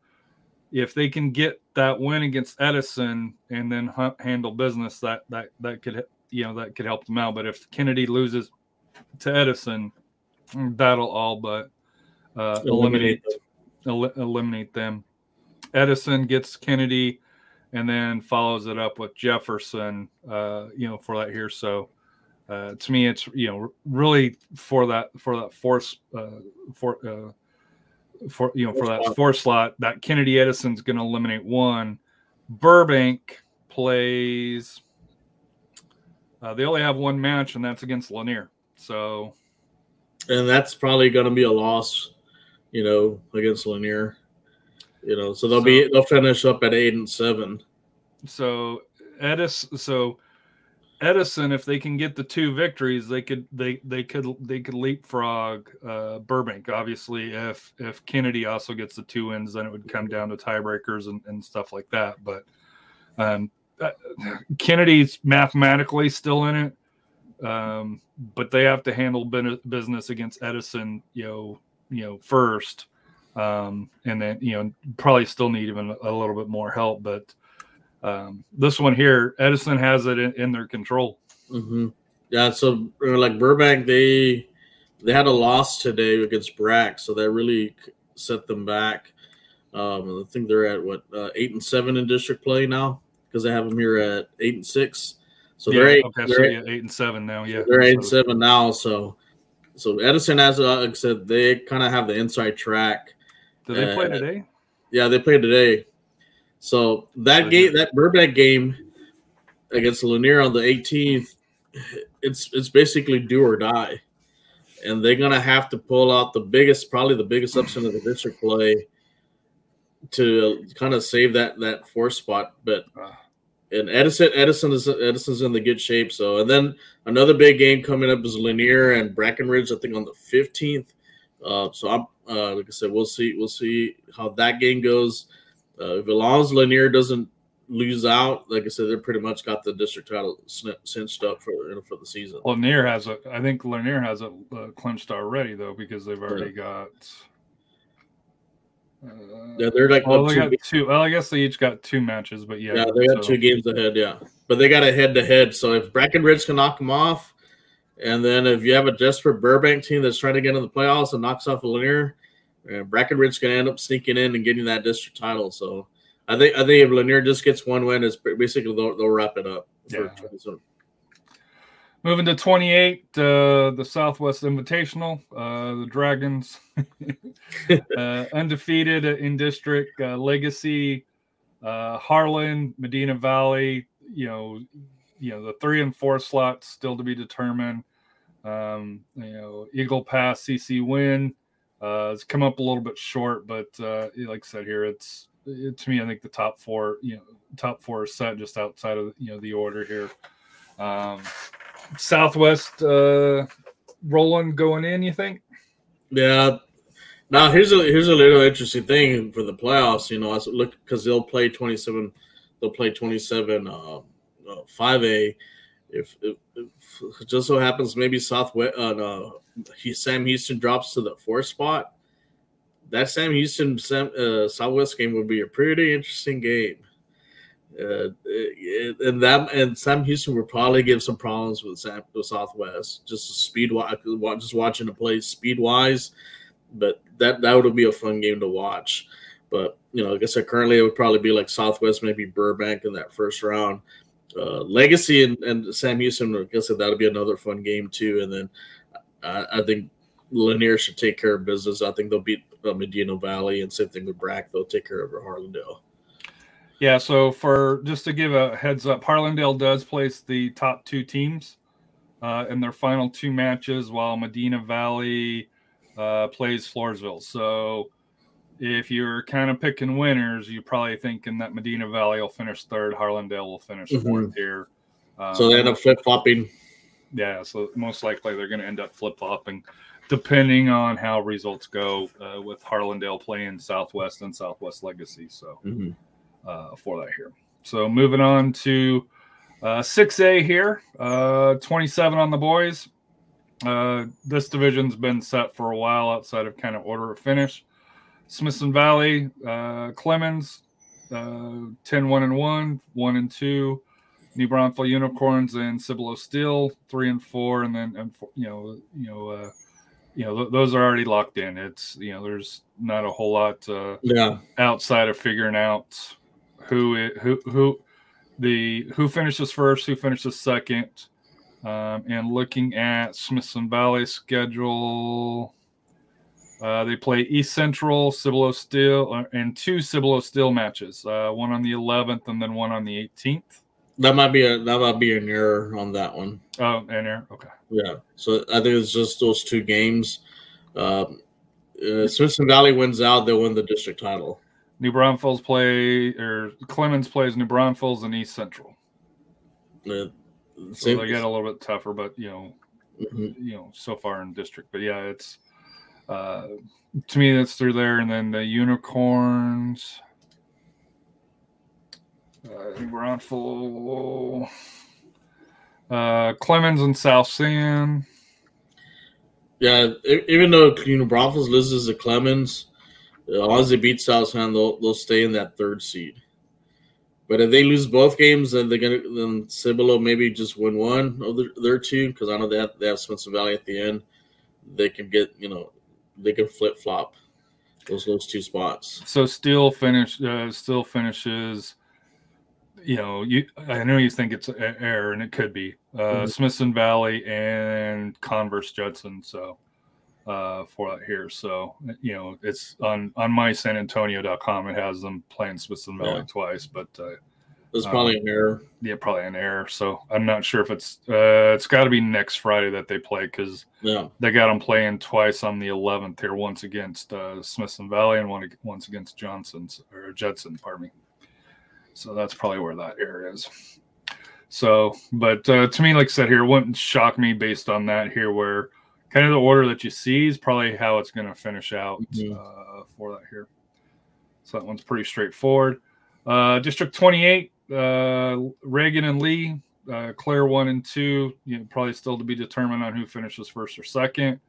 if they can get that win against Edison and then handle business, that that that could you know that could help them out. But if Kennedy loses to Edison, that'll all but uh, eliminate eliminate, el- eliminate them. Edison gets Kennedy and then follows it up with Jefferson, uh, you know, for that here. So uh, to me, it's you know really for that for that force uh, for uh, for you know for that four slot that Kennedy Edison's going to eliminate one. Burbank plays. Uh, they only have one match, and that's against Lanier. So, and that's probably going to be a loss, you know, against Lanier. You know, so they'll so, be they'll finish up at eight and seven. So Edison, so Edison, if they can get the two victories, they could they they could they could leapfrog uh, Burbank. Obviously, if if Kennedy also gets the two wins, then it would come down to tiebreakers and, and stuff like that. But um, uh, Kennedy's mathematically still in it, um, but they have to handle business against Edison, you know, you know first, um, and then you know probably still need even a little bit more help, but um, this one here, Edison has it in, in their control. Mm-hmm. Yeah, so like Burbank, they they had a loss today against Brack, so that really set them back. Um, I think they're at what uh, eight and seven in district play now because they have them here at eight and six. So they're eight. Okay, they're so eight, eight and seven now. Yeah, they're eight and seven now. So so Edison has, uh, like I said, they kind of have the inside track. Did they uh, play today? Yeah, they played today. So that game, that Burbank game against Lanier on the 18th, it's it's basically do or die. and they're gonna have to pull out the biggest, probably the biggest upset of the district play to kind of save that that fourth spot. But Ah. and Edison, Edison is Edison's in the good shape. So and then another big game coming up is Lanier and Brackenridge. I think on the fifteenth. Uh, so I'm uh, like I said, we'll see. We'll see how that game goes. Uh, if as Lanier doesn't lose out, like I said, they're pretty much got the district title cinched up for for the season. Lanier has a. I think Lanier has it uh, clinched already though because they've already got. Uh, Yeah, they're like well, they two got two. Well, I guess they each got two matches, but yeah, Yeah, they got so- two games ahead. Yeah, but they got a head to head. So if Brackenridge can knock them off, and then if you have a desperate Burbank team that's trying to get in the playoffs and knocks off a Lanier, Brackenridge can end up sneaking in and getting that district title. So I think I think if Lanier just gets one win, it's basically they'll, they'll wrap it up. Yeah. 27. Moving to 28, uh, the Southwest Invitational, uh, the Dragons, uh, undefeated in district, uh, Legacy, uh, Harlan, Medina Valley. You know, you know the three and four slots still to be determined. Um, you know, Eagle Pass, C.C. Winn. Uh, it's come up a little bit short, but uh, like I said here, it's it, to me. I think the top four, you know, top four set just outside of you know the order here. Um, Southwest uh Roland going in, you think? Yeah. Now here's a here's a little interesting thing for the playoffs. You know, I look because they'll play twenty seven, they'll play twenty seven five A. If, if, if just so happens maybe Southwest uh, no, he, Sam Houston drops to the fourth spot, that Sam Houston Sam, uh, Southwest game would be a pretty interesting game. Uh, and that and Sam Houston would probably give some problems with Sam with Southwest, just speed wise, just watching the play speed wise. But that that would be a fun game to watch. But you know, like I said, currently it would probably be like Southwest, maybe Burbank in that first round. Uh, Legacy and, and Sam Houston, like I said, that'll be another fun game too. And then I, I think Lanier should take care of business. I think they'll beat uh, Medina Valley, and same thing with Brack. They'll take care of Harlandale. Yeah, so for just to give a heads up, Harlandale does place the top two teams uh, in their final two matches, while Medina Valley uh, plays Floresville. So if you're kind of picking winners, you're probably thinking that Medina Valley will finish third, Harlandale will finish Mhm. fourth here. Um, So they end up flip flopping. Yeah, so most likely they're going to end up flip flopping, depending on how results go uh, with Harlandale playing Southwest and Southwest Legacy. So Mm-hmm. uh, for that here. So moving on to uh, 6A here, uh, 27 on the boys. Uh, this division's been set for a while outside of kind of order of finish. Smithson Valley, uh, Clemens, uh, 10 1 and 1, 1 and 2. New Braunfels Unicorns and Cibolo Steele, 3 and 4. And then, and, you know, you know, uh, you know, th- those are already locked in. It's, you know, there's not a whole lot uh, Yeah. outside of figuring out who it, who who the who finishes first, who finishes second, um, and looking at Smithson Valley schedule. Uh, they play East Central, Cibolo Steele, uh, and two Cibolo Steele matches. Uh, one on the 11th and then one on the 18th. That might be a that might be an error on that one. Oh, and there. Okay. Yeah. So I think it's just those two games. Um, uh, Smithson Valley wins out, they'll win the district title. New Braunfels play or Clemens plays New Braunfels and East Central. Uh, So they get a little bit tougher, but you know, Mhm. you know so far in district but yeah it's uh to me that's through there and then the unicorns I think we're on full uh clemens and south san Yeah, even though you know Braunfels loses to Clemens, as long as they beat Southland, they'll they'll stay in that third seed. But if they lose both games, then they're gonna then Cibolo maybe just win one of the, their two because I know they have they have Spencer Valley at the end. They can get you know they can flip flop those those two spots. so still finish uh, still finishes you know you i know you think it's a- air and it could be uh Mhm. smithson valley and converse judson so uh for that here so you know it's on on my san antonio.com it has them playing smithson valley Yeah. twice but uh Um, probably an error. Yeah, probably an error. So I'm not sure if it's uh, it's got to be next Friday that they play because Yeah. they got them playing twice on the 11th here, once against uh, Smithson Valley and one once against Johnson's or Judson, pardon me. So that's probably where that error is. So, but uh, to me, like I said here, it wouldn't shock me based on that here, where kind of the order that you see is probably how it's going to finish out Mhm. uh, for that here. So that one's pretty straightforward. Uh, District 28, uh, Reagan and Lee, uh, Claire one and two, you know, probably still to be determined on who finishes first or second.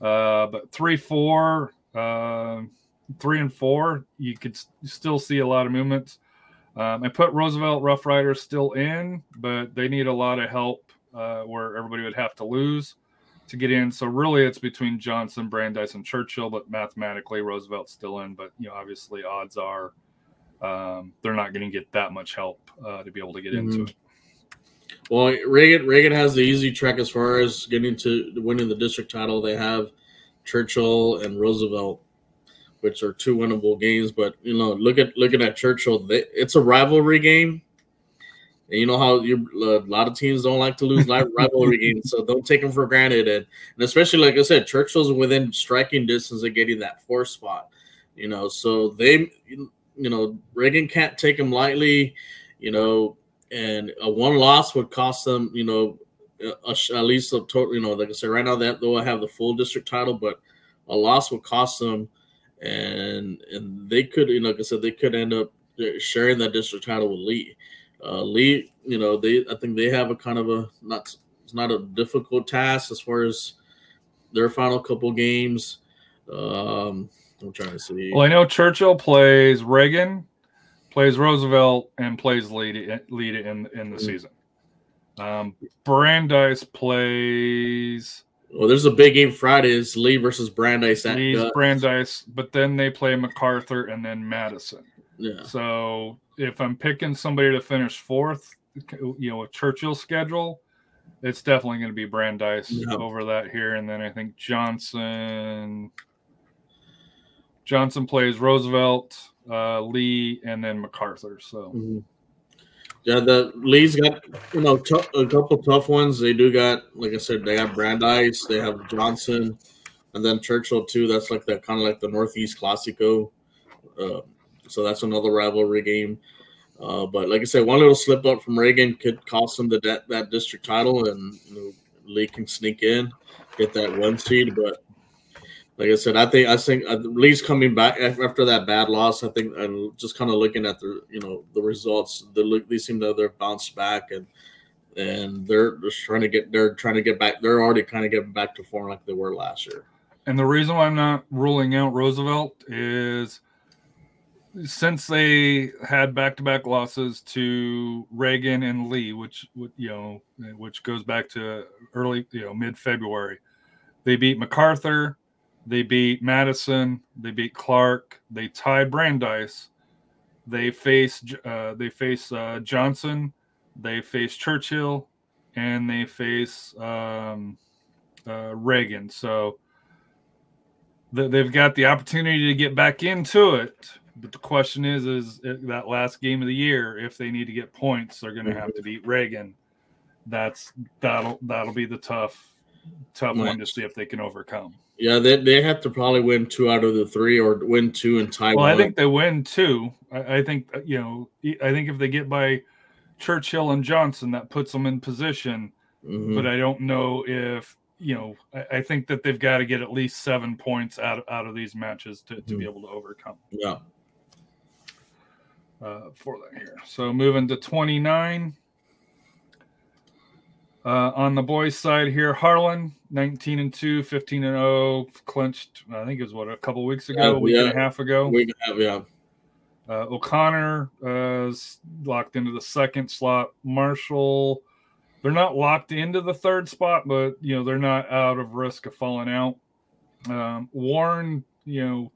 Uh, but three, four, uh, three and four, you could s- still see a lot of movements. Um, I put Roosevelt Rough Riders still in, but they need a lot of help uh, where everybody would have to lose to get in. So really, it's between Johnson, Brandeis, and Churchill. But mathematically, Roosevelt's still in. But you know, obviously, odds are um, they're not going to get that much help uh, to be able to get into Mhm. it. Well, Reagan Reagan has the easy track as far as getting to winning the district title. They have Churchill and Roosevelt, which are two winnable games. But you know, look at looking at Churchill, they, it's a rivalry game. And you know how you a lot of teams don't like to lose rivalry games, so don't take them for granted. And, and especially like I said, Churchill's within striking distance of getting that fourth spot. You know, so they, you know, Reagan can't take them lightly. You know, and a one loss would cost them, you know, a, a- at least a total. You know, like I said, right now that they'll have the full district title, but a loss would cost them, and and they could, you know, like I said, they could end up sharing that district title with Lee. Uh, Lee, you know, they I think they have a kind of a not it's not a difficult task as far as their final couple games. Um, I'm trying to see. Well, I know Churchill plays Reagan, plays Roosevelt, and plays lead lead in in the Mhm. season. Um, Brandeis plays Well, there's a big game Friday. It's Lee versus Brandeis. At leads Gut. Brandeis, but then they play MacArthur and then Madison. yeah. So if I'm picking somebody to finish fourth, you know, with Churchill's schedule, it's definitely going to be Brandeis Yeah. over that here, and then I think Johnson. Johnson plays Roosevelt, uh, Lee, and then MacArthur. So Mhm. Yeah, the Lee's got you know tou- a couple tough ones. They do got, like I said, they got Brandeis, they have Johnson, and then Churchill too. That's like that kind of like the Northeast Classico. Uh, so that's another rivalry game. Uh, but like I said, one little slip up from Reagan could cost them the that, that district title, and you know, Lee can sneak in, get that one seed. But like I said, I think I think uh, Lee's coming back after that bad loss. I think and just kind of looking at the you know the results, they look they seem to have bounced back and and they're just trying to get they're trying to get back. They're already kind of getting back to form like they were last year. And the reason why I'm not ruling out Roosevelt is since they had back-to-back losses to Reagan and Lee, which you know, which goes back to early, you know, mid-February. They beat MacArthur, they beat Madison, they beat Clark, they tied Brandeis. They face uh, they face uh, Johnson, they face Churchill, and they face um, uh, Reagan. So th- they've got the opportunity to get back into it. But the question is, is that last game of the year, if they need to get points, they're going to have to beat Reagan. That's that'll that'll be the tough, tough one to see if they can overcome. Yeah, they they have to probably win two out of the three or win two and tie Well, one. I think they win two. I, I think uh, you know. I think if they get by Churchill and Johnson, that puts them in position. Mhm. But I don't know if you know. I, I think that they've got to get at least seven points out of, out of these matches to, to be Mhm. able to overcome. yeah. uh, for that here. So moving to 29. Uh, on the boys' side here, Harlan, 19 and 2, 15 and 0, clinched, I think it was what, a couple weeks ago, Yeah, a week and a half ago. We have yeah. Uh, O'Connor uh, is locked into the second slot. Marshall, they're not locked into the third spot, but you know they're not out of risk of falling out. Um, Warren, you know,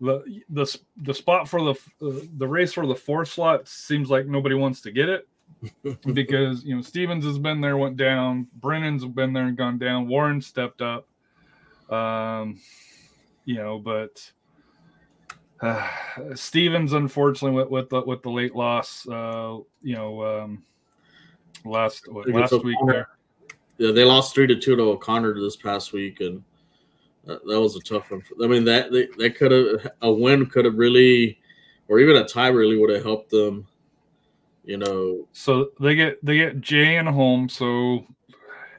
the the the spot for the uh, the race for the fourth slot seems like nobody wants to get it because you know Stevens has been there, went down. Brennan's been there and gone down. Warren stepped up. Um, you know, but uh, Stevens, unfortunately, with, with the with the late loss, uh, you know, um, last what, last week there. Yeah, they lost three to two to O'Connor this past week, and that, that was a tough one. I mean, that they, that could have a win could have really, or even a tie really would have helped them. You know, So they get they get Jay and Holmes. So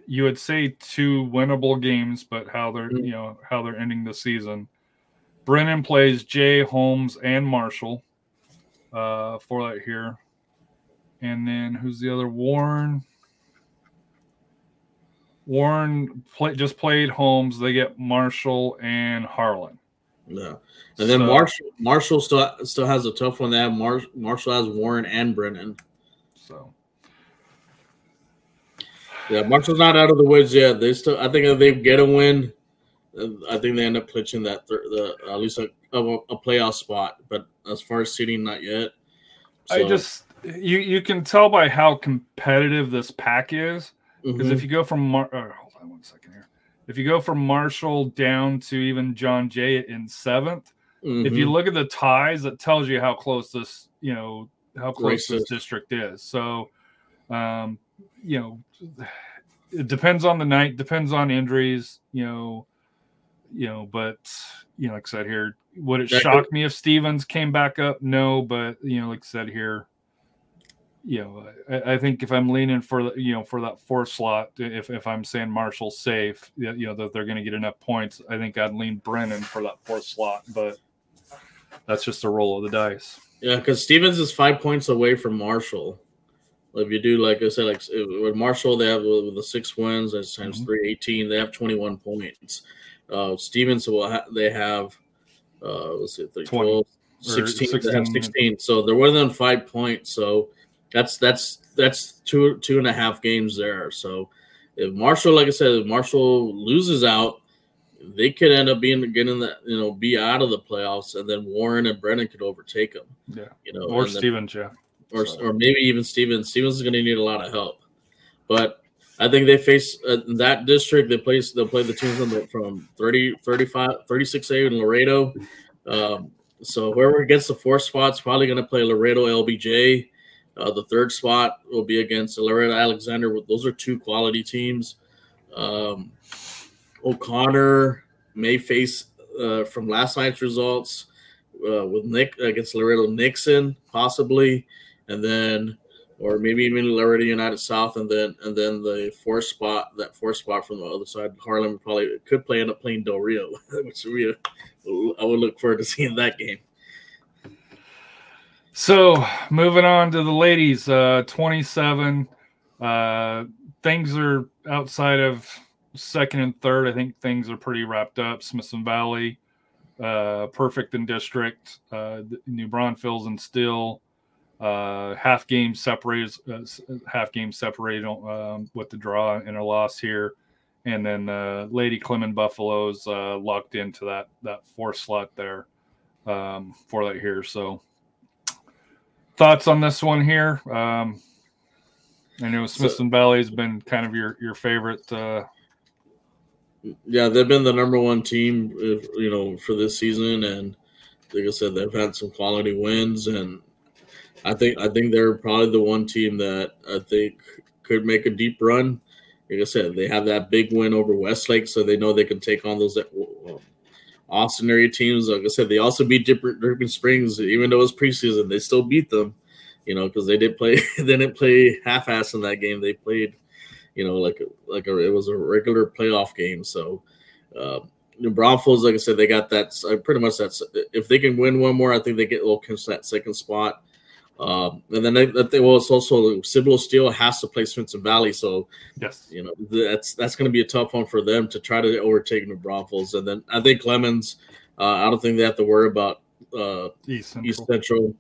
you would say two winnable games, but how they're Mhm. you know how they're ending the season. Brennan plays Jay Holmes and Marshall uh, for that here, and then who's the other Warren? Warren play, just played Holmes. They get Marshall and Harlan. Yeah. And then So- Marshall Marshall still still has a tough one. Have Mar- Marshall has Warren and Brennan. So Yeah, Marshall's not out of the woods yet. They still, I think, if they get a win, I think they end up clinching that thir- the at least a, a, a playoff spot. But as far as seeding, not yet. I just you you can tell by how competitive this pack is. Because mhm, if you go from Mar- oh, hold on one second if you go from Marshall down to even John Jay in seventh, if you mhm. look at the ties, it tells you how close this you know how close this district is. So, um, you know, it depends on the night, depends on injuries, you know, you know, but you know, like I said here, would it shock me if Stevens came back up? No, but you know, like I said here, you know, I, I think if I'm leaning for the, you know, for that fourth slot, if, if I'm saying Marshall's safe, you know, that they're going to get enough points, I think I'd lean Brennan for that fourth slot, but that's just a roll of the dice. Yeah, because Stevens is five points away from Marshall. If you do, like I said, like with Marshall, they have with the six wins, that's times Mhm. three, 18. They have 21 points. Uh, Stevens will ha- they have uh, let's see, 20, 12, 16, they have 16. 16. So they're within five points. So that's that's that's two two and a half games there. So if Marshall, like I said, if Marshall loses out, they could end up being getting that you know be out of the playoffs, and then Warren and Brennan could overtake them. Yeah. You know, Or and then- Stevens, yeah. or So- or maybe even Stevens. Stevens is going to need a lot of help, but I think they face uh, that district. They play they'll play the teams from, the, from 30, 35, 36A in Laredo. Um, so whoever gets the fourth spot's probably going to play Laredo LBJ. Uh, the third spot will be against Laredo Alexander. Those are two quality teams. Um, O'Connor may face uh, from last night's results uh, with Nick against Laredo Nixon, possibly, and then or maybe even Laredo United South, and then and then the fourth spot, that fourth spot from the other side, Harlan probably could play end up playing Del Rio, which we I would look forward to seeing that game. So moving on to the ladies, uh, 27. Uh, things are outside of second and third. I think things are pretty wrapped up. Smithson Valley, uh, perfect in district. Uh, New Braunfels and still uh, half game separated, uh, half game separated um, with the draw and a loss here. And then uh, Lady Clement Buffaloes uh, locked into that that fourth slot there um, for that here. So thoughts on this one here? Um, I know Smithson Valley has been kind of your your favorite. Uh, Yeah, they've been the number one team, you know, for this season, and like I said, they've had some quality wins, and I think I think they're probably the one team that I think could make a deep run. Like I said, they have that big win over Westlake, so they know they can take on those Austin area teams. Like I said, they also beat Dripping, Springs, even though it was preseason, they still beat them. You know, because they did play, they didn't play half-ass in that game. They played you know, like like a, it was a regular playoff game. So, uh, New Braunfels, like I said, they got that uh, pretty much. That's if they can win one more, I think they get will clinch that second spot. Um, and then I, I think well, it's also Cibolo Steele has to play Smithson Valley, so yes, you know that's that's going to be a tough one for them to try to overtake New Braunfels. And then I think Clemens, uh, I don't think they have to worry about uh, East Central. East Central.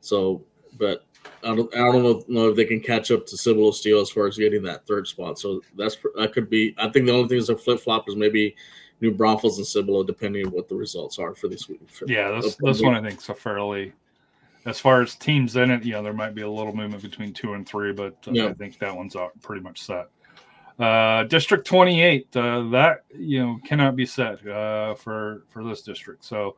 So, but I don't, I don't know, know if they can catch up to Cibolo Steele as far as getting that third spot. So that's that could be. I think the only thing is a flip flop is maybe New Braunfels and Cibolo, depending on what the results are for this week. For, Yeah, this this one I think is a fairly. As far as teams in it, yeah, there might be a little movement between two and three, but uh, Yeah. I think that one's pretty much set. Uh, district 28, uh, that you know cannot be set uh, for for this district. So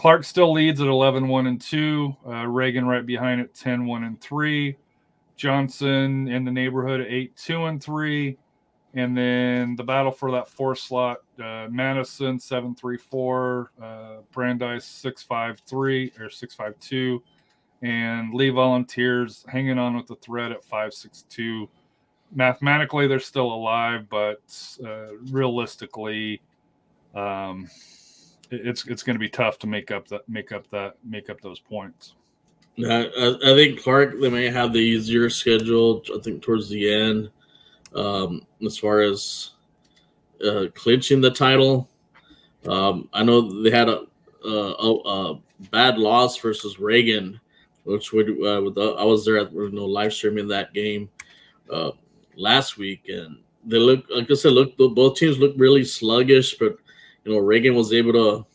Clark still leads at 11 1 and 2. Uh, Reagan right behind it 10 1 and 3. Johnson in the neighborhood 8 2 and 3. And then the battle for that four slot uh, Madison 7 3 4, uh, Brandeis 6 5 3 or 6 5 2. And Lee Volunteers hanging on with the thread at 562. Mathematically, they're still alive, but uh, realistically, um, it's it's going to be tough to make up that make up that make up those points. Yeah, I, I think Clark they may have the easier schedule. I think towards the end, um, as far as uh, clinching the title. Um, I know they had a, a, a, bad loss versus Reagan, which would uh, with the, I was there at you know live streaming that game uh, last week, and they look like I said, look both teams look really sluggish, but you know Reagan was able to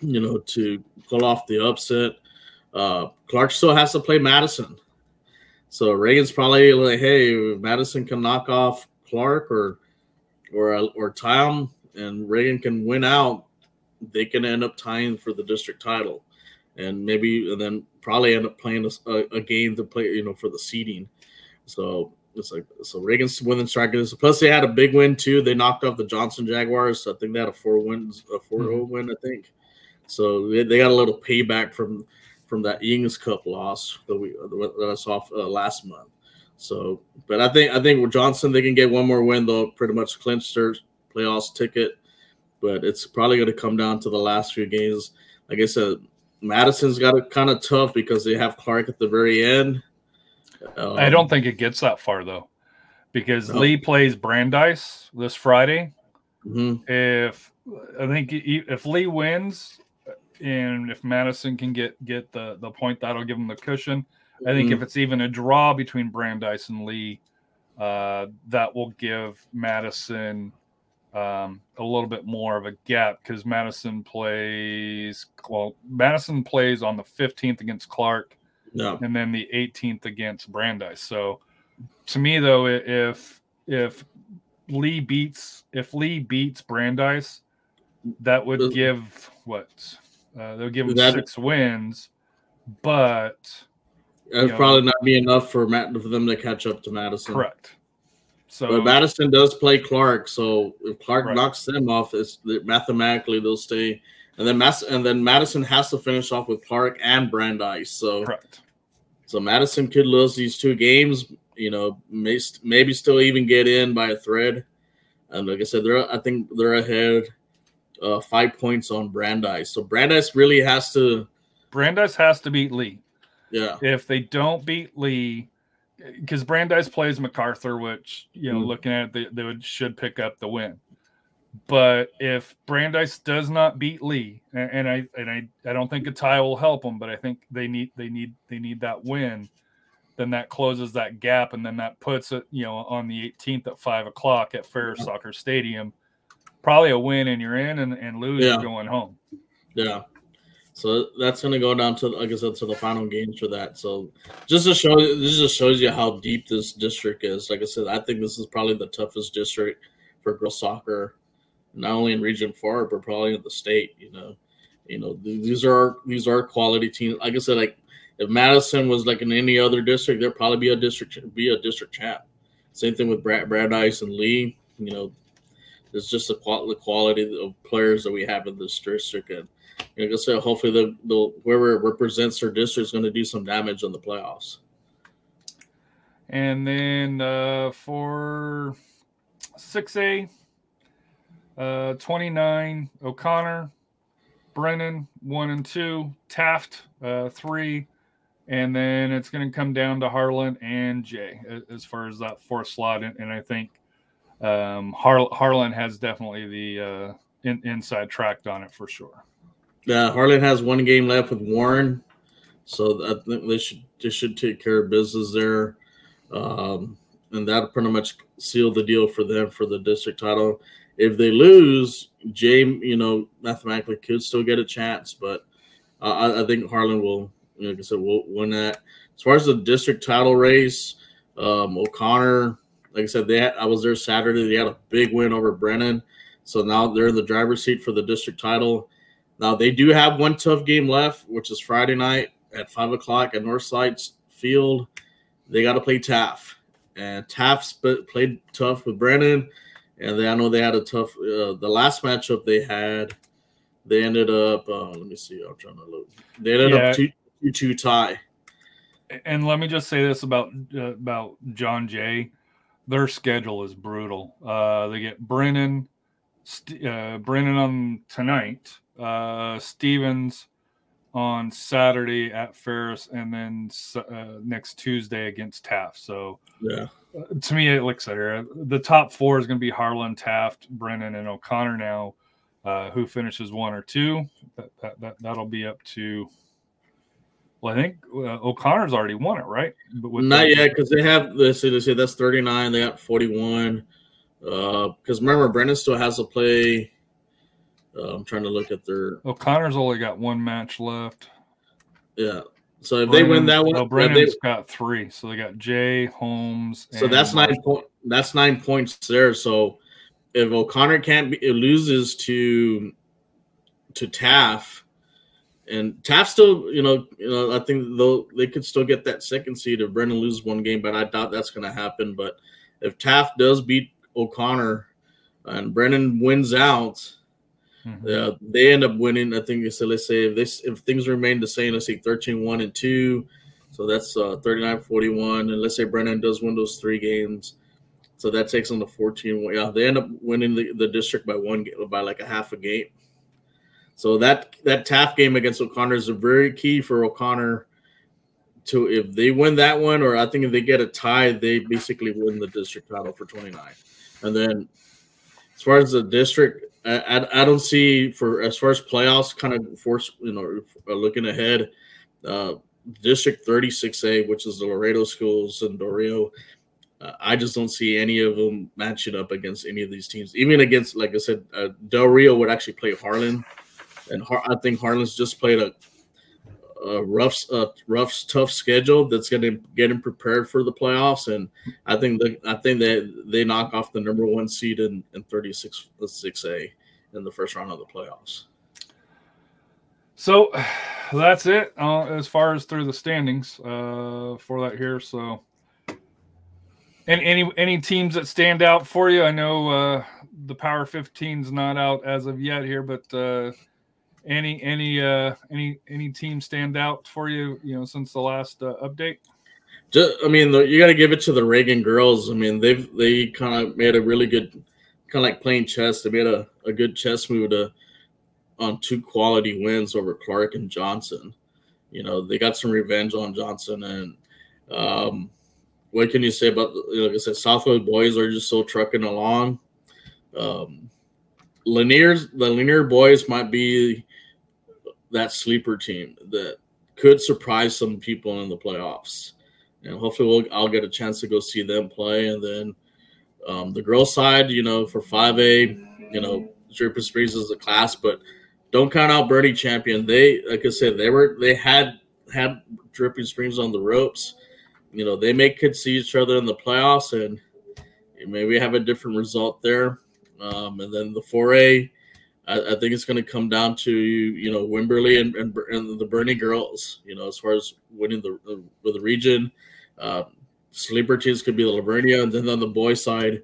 you know to pull off the upset. Uh, Clark still has to play Madison, so Reagan's probably like, hey, Madison can knock off Clark or or or them, and Reagan can win out. They can end up tying for the district title, and maybe and then probably end up playing a, a game to play, you know, for the seeding. So it's like so Reagan's winning strikers. Plus they had a big win too. They knocked off the Johnson Jaguars. So I think they had a four wins, a 4 mm-hmm. win, I think. So they, they got a little payback from from that Ings Cup loss that we that I saw uh, last month. So, but I think I think with Johnson they can get one more win. They'll pretty much clinch their playoffs ticket. But it's probably going to come down to the last few games. Like I said, Madison's got it kind of tough because they have Clark at the very end. Um, I don't think it gets that far though, because no. Lee plays Brandeis this Friday. Mm-hmm. If I think if Lee wins, and if Madison can get get the the point, that'll give them the cushion. I think mm-hmm. if it's even a draw between Brandeis and Lee, uh, that will give Madison um, a little bit more of a gap because Madison plays well. Madison plays on the 15th against Clark, no. and then the 18th against Brandeis. So, to me though, if if Lee beats if Lee beats Brandeis, that would give what uh, they'll give that, six wins, but that'd probably not be enough for Matt for them to catch up to Madison. Correct. So but Madison does play Clark, so if Clark right. knocks them off, it's mathematically they'll stay. And then Mass and then Madison has to finish off with Clark and Brandeis. So correct. So Madison could lose these two games. You know, may, maybe still even get in by a thread. And like I said, they're I think they're ahead uh, five points on Brandeis. So Brandeis really has to. Brandeis has to beat Lee. Yeah. If they don't beat Lee, because Brandeis plays MacArthur, which you know, mm. looking at it, they, they would, should pick up the win. But if Brandeis does not beat Lee, and, and I and I, I don't think a tie will help them, but I think they need they need they need that win. Then that closes that gap, and then that puts it, you know, on the 18th at five o'clock at Ferris Soccer Stadium probably a win and you're in, and, and lose yeah. you're going home. Yeah. So that's going to go down to, like I said, to the final games for that. So just to show, this just shows you how deep this district is. Like I said, I think this is probably the toughest district for girls soccer, not only in Region Four, but probably in the state. You know, you know these are these are quality teams. Like I said, like if Madison was like in any other district, there'd probably be a district be a district champ. Same thing with Brad Brandeis and Lee. You know, it's just the quality of players that we have in this district. And like I said, hopefully the, the whoever represents their district is going to do some damage in the playoffs. And then uh, for 6A, uh, 29, O'Connor, Brennan, 1 and 2, Taft, uh, 3, and then it's going to come down to Harlan and Jay as far as that fourth slot. And, and I think – um, Har- Harlan has definitely the uh, in- inside track on it for sure. Yeah, Harlan has one game left with Warren, so I think they should they should take care of business there, um, and that pretty much seal the deal for them for the district title. If they lose, James, you know, mathematically could still get a chance, but uh, I, I, think Harlan will, you know, like I said, will win that. As far as the district title race, um, O'Connor like I said, they had, I was there Saturday. They had a big win over Brennan, so now they're in the driver's seat for the district title. Now they do have one tough game left, which is Friday night at five o'clock at Northside Field. They got to play Taft, and Taft sp- played tough with Brennan, and they, I know they had a tough. Uh, the last matchup they had, they ended up. Uh, let me see. I'm trying to look. They ended Yeah. up two two two tie. And let me just say this about uh, about John Jay. Their schedule is brutal. Uh, they get Brennan, uh, Brennan on tonight, uh, Stevens on Saturday at Ferris, and then uh, next Tuesday against Taft. So Yeah, uh, to me, it looks like the top four is going to be Harlan, Taft, Brennan, and O'Connor. Now, uh, who finishes one or two? That, that, that that'll be up to. Well, I think uh, O'Connor's already won it, right? But with not the- yet because they have. They say they say that's thirty nine. They got forty one. Because remember, Brennan still has to play. Uh, I'm trying to look at their O'Connor's only got one match left. yeah. So if they win that one, well, if Brennan's they- got three, so they got Jay Holmes. So that's nine point. That's nine points there. So if O'Connor can't be, it loses to to Taft, and Taft still, you know, you know, I think though they could still get that second seed if Brennan loses one game, but I doubt that's going to happen. But if Taft does beat O'Connor and Brennan wins out, Mhm. yeah, they end up winning. I think so. Let's say if this if things remain the same, let's say 13 1 and 2. So that's uh 39 41. And let's say Brennan does win those three games. So that takes them to 14. Yeah, they end up winning the, the district by one by like a half a game. So that that Taft game against O'Connor is very key for O'Connor to if they win that one, or I think if they get a tie, they basically win the district title for 29. And then as far as the district, I, I, don't see for as far as playoffs kind of force you know uh, looking ahead. Uh, district 36A, which is the Laredo schools and Del Rio, uh, I just don't see any of them matching up against any of these teams. Even against, like I said, uh, Del Rio would actually play Harlan, and Har- I think Harlan's just played a, a rough, uh, rough, tough schedule that's going to get him prepared for the playoffs. And I think that I think that they knock off the number one seed in, in 36 6A in the first round of the playoffs. So that's it uh, as far as through the standings uh, for that here. So, and any any teams that stand out for you? I know uh, the Power 15's not out as of yet here, but uh, any any uh, any any team stand out for you? You know, since the last uh, update. Just, I mean, the, you got to give it to the Reagan girls. I mean, they've they kind of made a really good, kind of like playing chess. They made a, a good chess move to on two quality wins over Clark and Johnson. You know, they got some revenge on Johnson, and um, what can you say about? Like I said, Southwood boys are just so trucking along. Um, Lanier's the Lanier boys might be that sleeper team that could surprise some people in the playoffs and hopefully we'll I'll get a chance to go see them play. And then um, the girls' side, you know, for five A, you know, Dripping Springs is a class, but don't count out Boerne Champion. They, like I said, they were they had had Dripping Springs on the ropes. You know, they may could see each other in the playoffs, and maybe have a different result there. Um, and then the four A. I, I think it's going to come down to you know Wimberley and, and, and the Boerne girls. You know, as far as winning the the, the region, uh, sleeper teams could be the La Vernia, and then on the boys' side,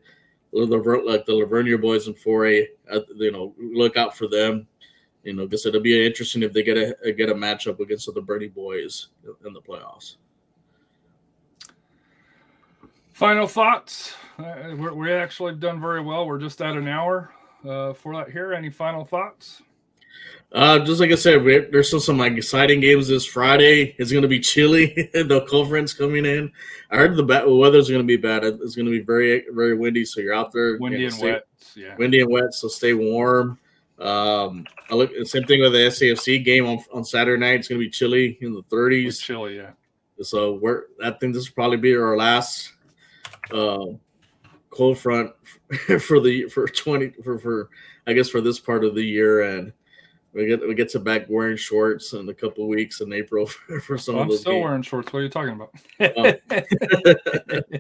like the La Vernia boys in four A. Uh, you know, look out for them. You know, because it'll be interesting if they get a get a matchup against the Boerne boys in the playoffs. Final thoughts. Uh, we're, we actually done very well. We're just at an hour uh, for that here. Any final thoughts? Uh, just like I said, there's still some like exciting games this Friday. It's going to be chilly. the cold front's coming in. I heard the bad weather's going to be bad. It's going to be very very windy. So you're out there, Windy and stay- wet. Yeah. windy and wet. So stay warm. Um, I look same thing with the SAFC game on, on Saturday night. It's going to be chilly in the It's 30s. chilly. Yeah. So we're I think this will probably be our last uh, cold front for the for twenty for for I guess for this part of the year, and we get we get to back wearing shorts in a couple of weeks in April for, for some I'm of those still games. wearing shorts. What are you talking about?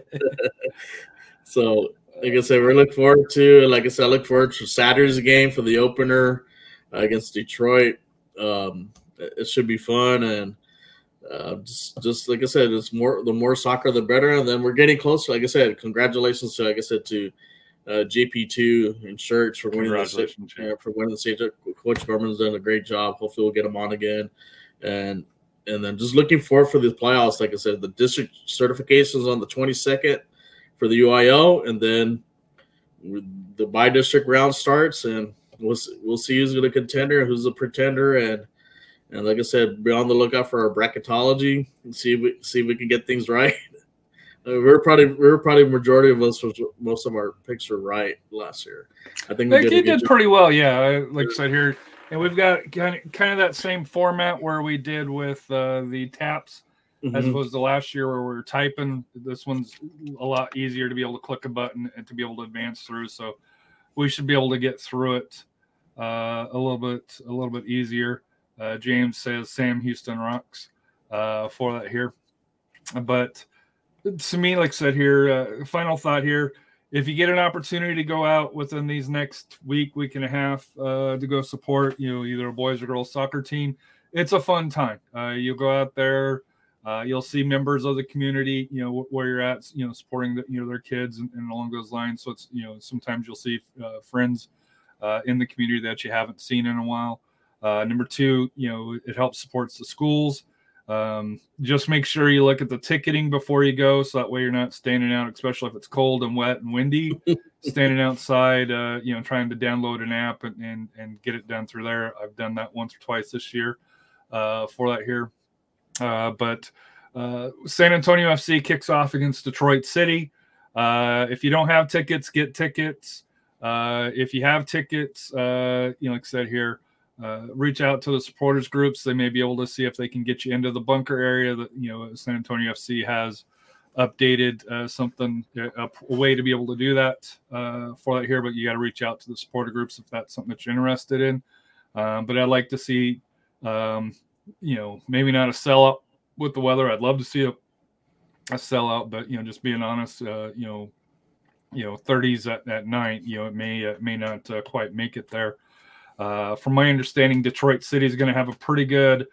so like I said, we look forward to like I said, I look forward to Saturday's game for the opener uh, against Detroit. um, it should be fun and uh, just just like I said, it's more the more soccer the better, and then we're getting closer. Like I said, congratulations to like I said to uh, GP2 and Church for winning the uh, for winning the state. Coach Gorman's done a great job. Hopefully, we'll get him on again, and and then just looking forward for the playoffs. Like I said, the district certifications on the 22nd for the UIL, and then the by district round starts, and we'll we'll see who's going to contender, who's a pretender, and and like I said, be on the lookout for our bracketology and see if we see if we can get things right. Uh, we're probably we're probably majority of us was most of our picks were right last year. I think we Like, did, he did job. pretty well, yeah. Like I said here, and we've got kind of, kind of that same format where we did with uh, the taps as Mhm. opposed to last year where we were typing. This one's a lot easier to be able to click a button and to be able to advance through. So we should be able to get through it uh, a little bit a little bit easier. Uh, James says Sam Houston rocks uh, for that here, but to me, like I said here, uh, final thought here. If you get an opportunity to go out within these next week, week and a half uh, to go support, you know, either a boys or girls soccer team, it's a fun time. Uh, you'll go out there, uh, you'll see members of the community, you know, where you're at, you know, supporting the, you know, their kids and, and along those lines. So it's, you know, sometimes you'll see friends in the community that you haven't seen in a while. Uh, number two, you know, it helps supports the schools. Um, just make sure you look at the ticketing before you go, so that way you're not standing out, especially if it's cold and wet and windy. standing outside, uh, you know, trying to download an app and, and and get it done through there. I've done that once or twice this year uh, for that here. Uh, but uh, San Antonio FC kicks off against Detroit City. Uh, if you don't have tickets, get tickets. Uh, if you have tickets, uh, you know, like I said here, uh, reach out to the supporters groups. They may be able to see if they can get you into the bunker area that you know San Antonio FC has updated uh, something a, a way to be able to do that uh, for that here. But you got to reach out to the supporter groups if that's something that you're interested in. Um, but I'd like to see, um, you know, maybe not a sellout with the weather. I'd love to see a, a sellout, but you know, just being honest, uh, you know, you know, 30s at, at night, you know, it may uh, may not uh, quite make it there. Uh, from my understanding, Detroit City is going to have a pretty good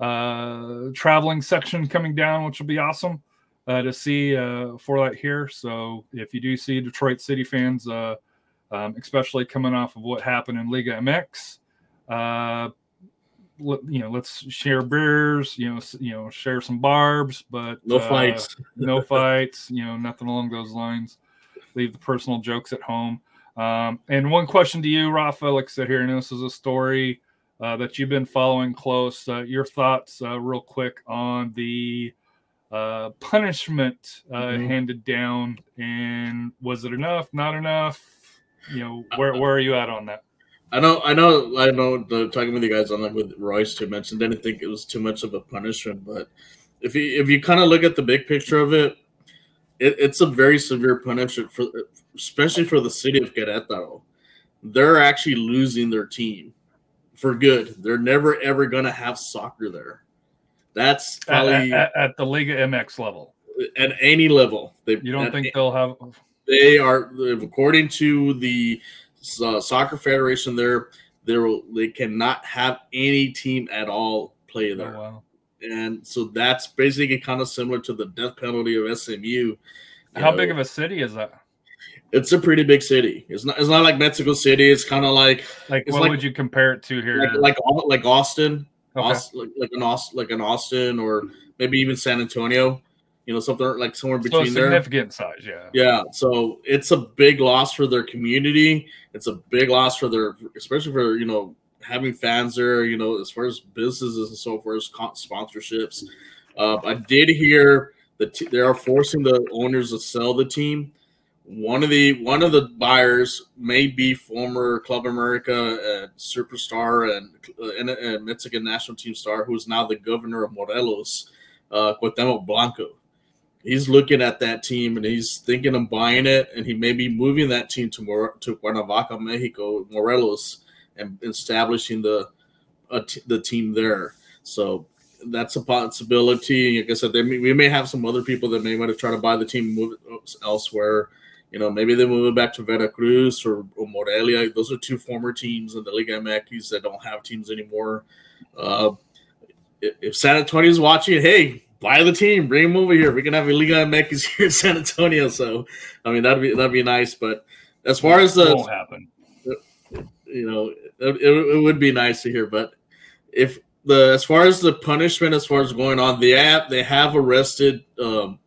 uh, traveling section coming down, which will be awesome uh, to see uh, for that here. So if you do see Detroit City fans, uh, um, especially coming off of what happened in Liga MX, uh, let- you know, let's share beers. You know, you know, share some barbs, but No uh, fights. no fights. You know, nothing along those lines. Leave the personal jokes at home. Um, and one question to you, Rafa, like I said here, and this is a story uh, that you've been following close. Uh, your thoughts, uh, real quick, on the uh, punishment uh, Mhm. handed down, and was it enough? Not enough? You know, Uh, where where are you at on that? I know, I know, I know. The, talking with you guys on that with Royce too mentioned, didn't think it was too much of a punishment, but if you if you kind of look at the big picture of it, it, it's a very severe punishment for, especially for the city of Querétaro. They're actually losing their team for good. They're never ever gonna have soccer there. That's At, probably at, at- at the Liga MX level, at any level. They, you don't think they'll have? they are according to the uh, soccer federation there they will they cannot have any team at all play Oh, there wow. And so that's basically kind of similar to the death penalty of SMU How big of a city is that? it's a pretty big city it's not it's not like Mexico City it's kind of like Like, what like- would you compare it to here? like like, like Austin, Okay. Austin like, like an Austin like an Austin or maybe even San Antonio you know something like somewhere so between there significant size, yeah. Yeah, so it's a big loss for their community. It's a big loss for their, especially for you know having fans there. You know, as far as businesses and so forth, sponsorships. Uh, I did hear that t- they are forcing the owners to sell the team. One of the one of the buyers may be former Club America and superstar and, uh, and, and Mexican national team star, who is now the governor of Morelos, uh, Cuauhtemoc Blanco he's looking at that team and he's thinking of buying it, and he may be moving that team to Mor- to Cuernavaca, Mexico, Morelos, and establishing the t- the team there. So that's a possibility. Like I said, they may, we may have some other people that may want to try to buy the team, and move it elsewhere. You know, maybe they move it back to Veracruz or, or Morelia. Those are two former teams in the Liga MX that don't have teams anymore. uh, if San Antonio is watching, hey, buy the team, bring them over here. We can have a Liga MX here in San Antonio. So, I mean, that'd be that'd be nice. But as far as the won't happen. you know, it, it, it would be nice to hear. But if the as far as the punishment, as far as going on, the app, they have arrested, um,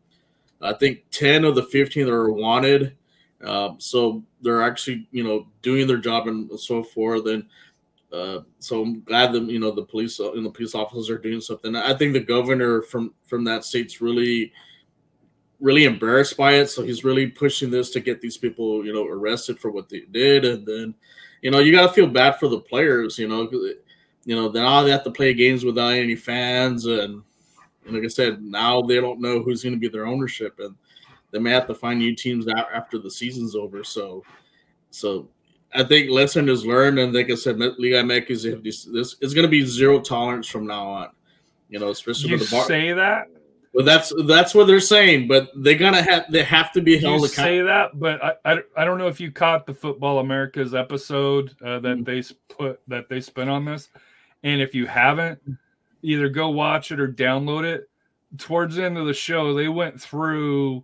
I think ten of the fifteen that are wanted. Um, so they're actually you know doing their job and so forth. And uh, so I'm glad that you know the police and the police officers are doing something. I think the governor from from that state's really really embarrassed by it. So he's really pushing this to get these people, you know, arrested for what they did. And then, you know, you got to feel bad for the players, you know, you know, now oh, they have to play games without any fans. And, and like I said, now they don't know who's going to be their ownership. And they may have to find new teams out after the season's over. So, so I think lesson is learned. And like I said, Liga MX is this, this is going to be zero tolerance from now on, you know, especially You with the bar. say that, Well, that's that's what they're saying, but they're gonna have they have to be you held say that, but I, I, I don't know if you caught the Football Americas episode uh, that Mm. they put that they spent on this, and if you haven't, either go watch it or download it. Towards the end of the show, they went through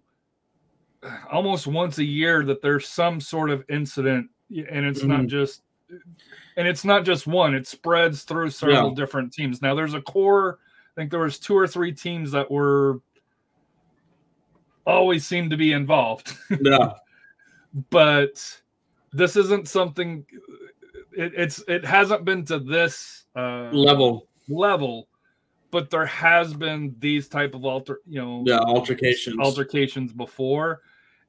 almost once a year that there's some sort of incident, and it's not Mhm. just and it's not just one; it spreads through several Yeah. different teams. Now, there's a core. I think there was two or three teams that were always seemed to be involved Yeah, but this isn't something it, it's it hasn't been to this uh level. level but there has been these type of alter you know Yeah, altercations. altercations before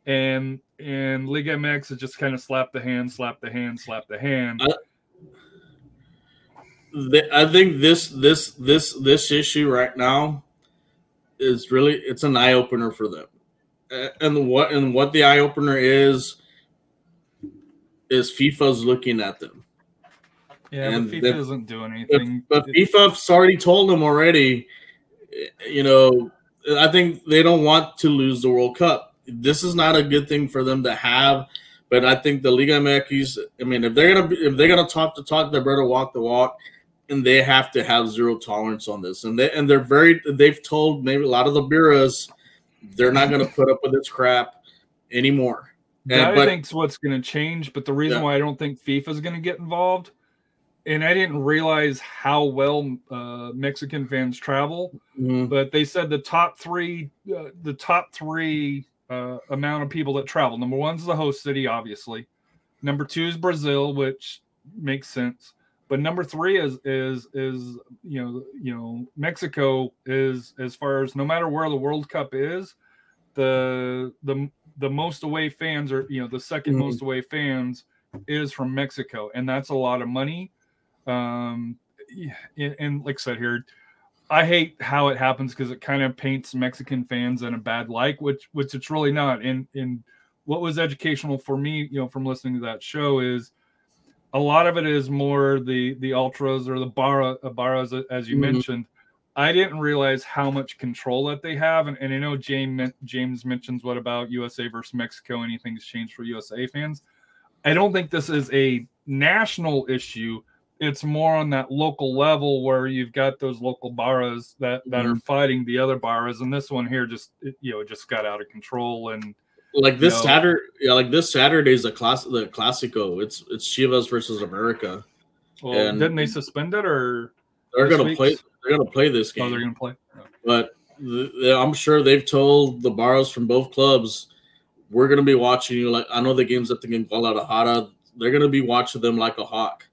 and and Liga MX has just kind of slapped the hand slap the hand slap the hand I- Th- I think this this this this issue right now is really it's an eye opener for them, and what and what the eye opener is is FIFA's looking at them. yeah and but FIFA the- doesn't do But, anything but FIFA's already told them already. You know, I think they don't want to lose the World Cup. This is not a good thing for them to have. But I think the Liga MX. I mean, if they're gonna be, if they're gonna talk the talk, they better walk the walk, and they have to have zero tolerance on this. And they and they're very. They've told maybe a lot of the bureaus they're not gonna put up with this crap anymore. that And, I but think's what's going to change. But the reason Yeah. why I don't think FIFA is going to get involved, and I didn't realize how well uh, Mexican fans travel, Mhm. but they said the top three, uh, the top three uh, amount of people that travel. Number one's the host city, obviously. Number two is Brazil, which makes sense. But number three is is is you know you know Mexico is as far as no matter where the World Cup is, the the the most away fans are you know the 2nd Mhm. most away fans is from Mexico, and that's a lot of money. Um, and, and like I said here, I hate how it happens because it kind of paints Mexican fans in a bad light, which which it's really not. And and what was educational for me, you know, from listening to that show is a lot of it is more the the ultras or the barra uh, barras as you Mhm. mentioned. I didn't realize how much control that they have, and, and I know James James mentions what about USA versus Mexico? Anything's changed for USA fans. I don't think this is a national issue. It's more on that local level where you've got those local barras that that are fighting the other barras, and this one here just you know just got out of control and like this Saturday, yeah, like this Saturday is a class, the Clasico. It's it's Chivas versus America. well, And- didn't they suspend it or They're gonna week's- play. They're gonna play this oh game, they're gonna play? No. but the, the- I'm sure they've told the barras from both clubs, we're gonna be watching you. Like I know the games at the Guadalajara, they're gonna be watching them like a hawk,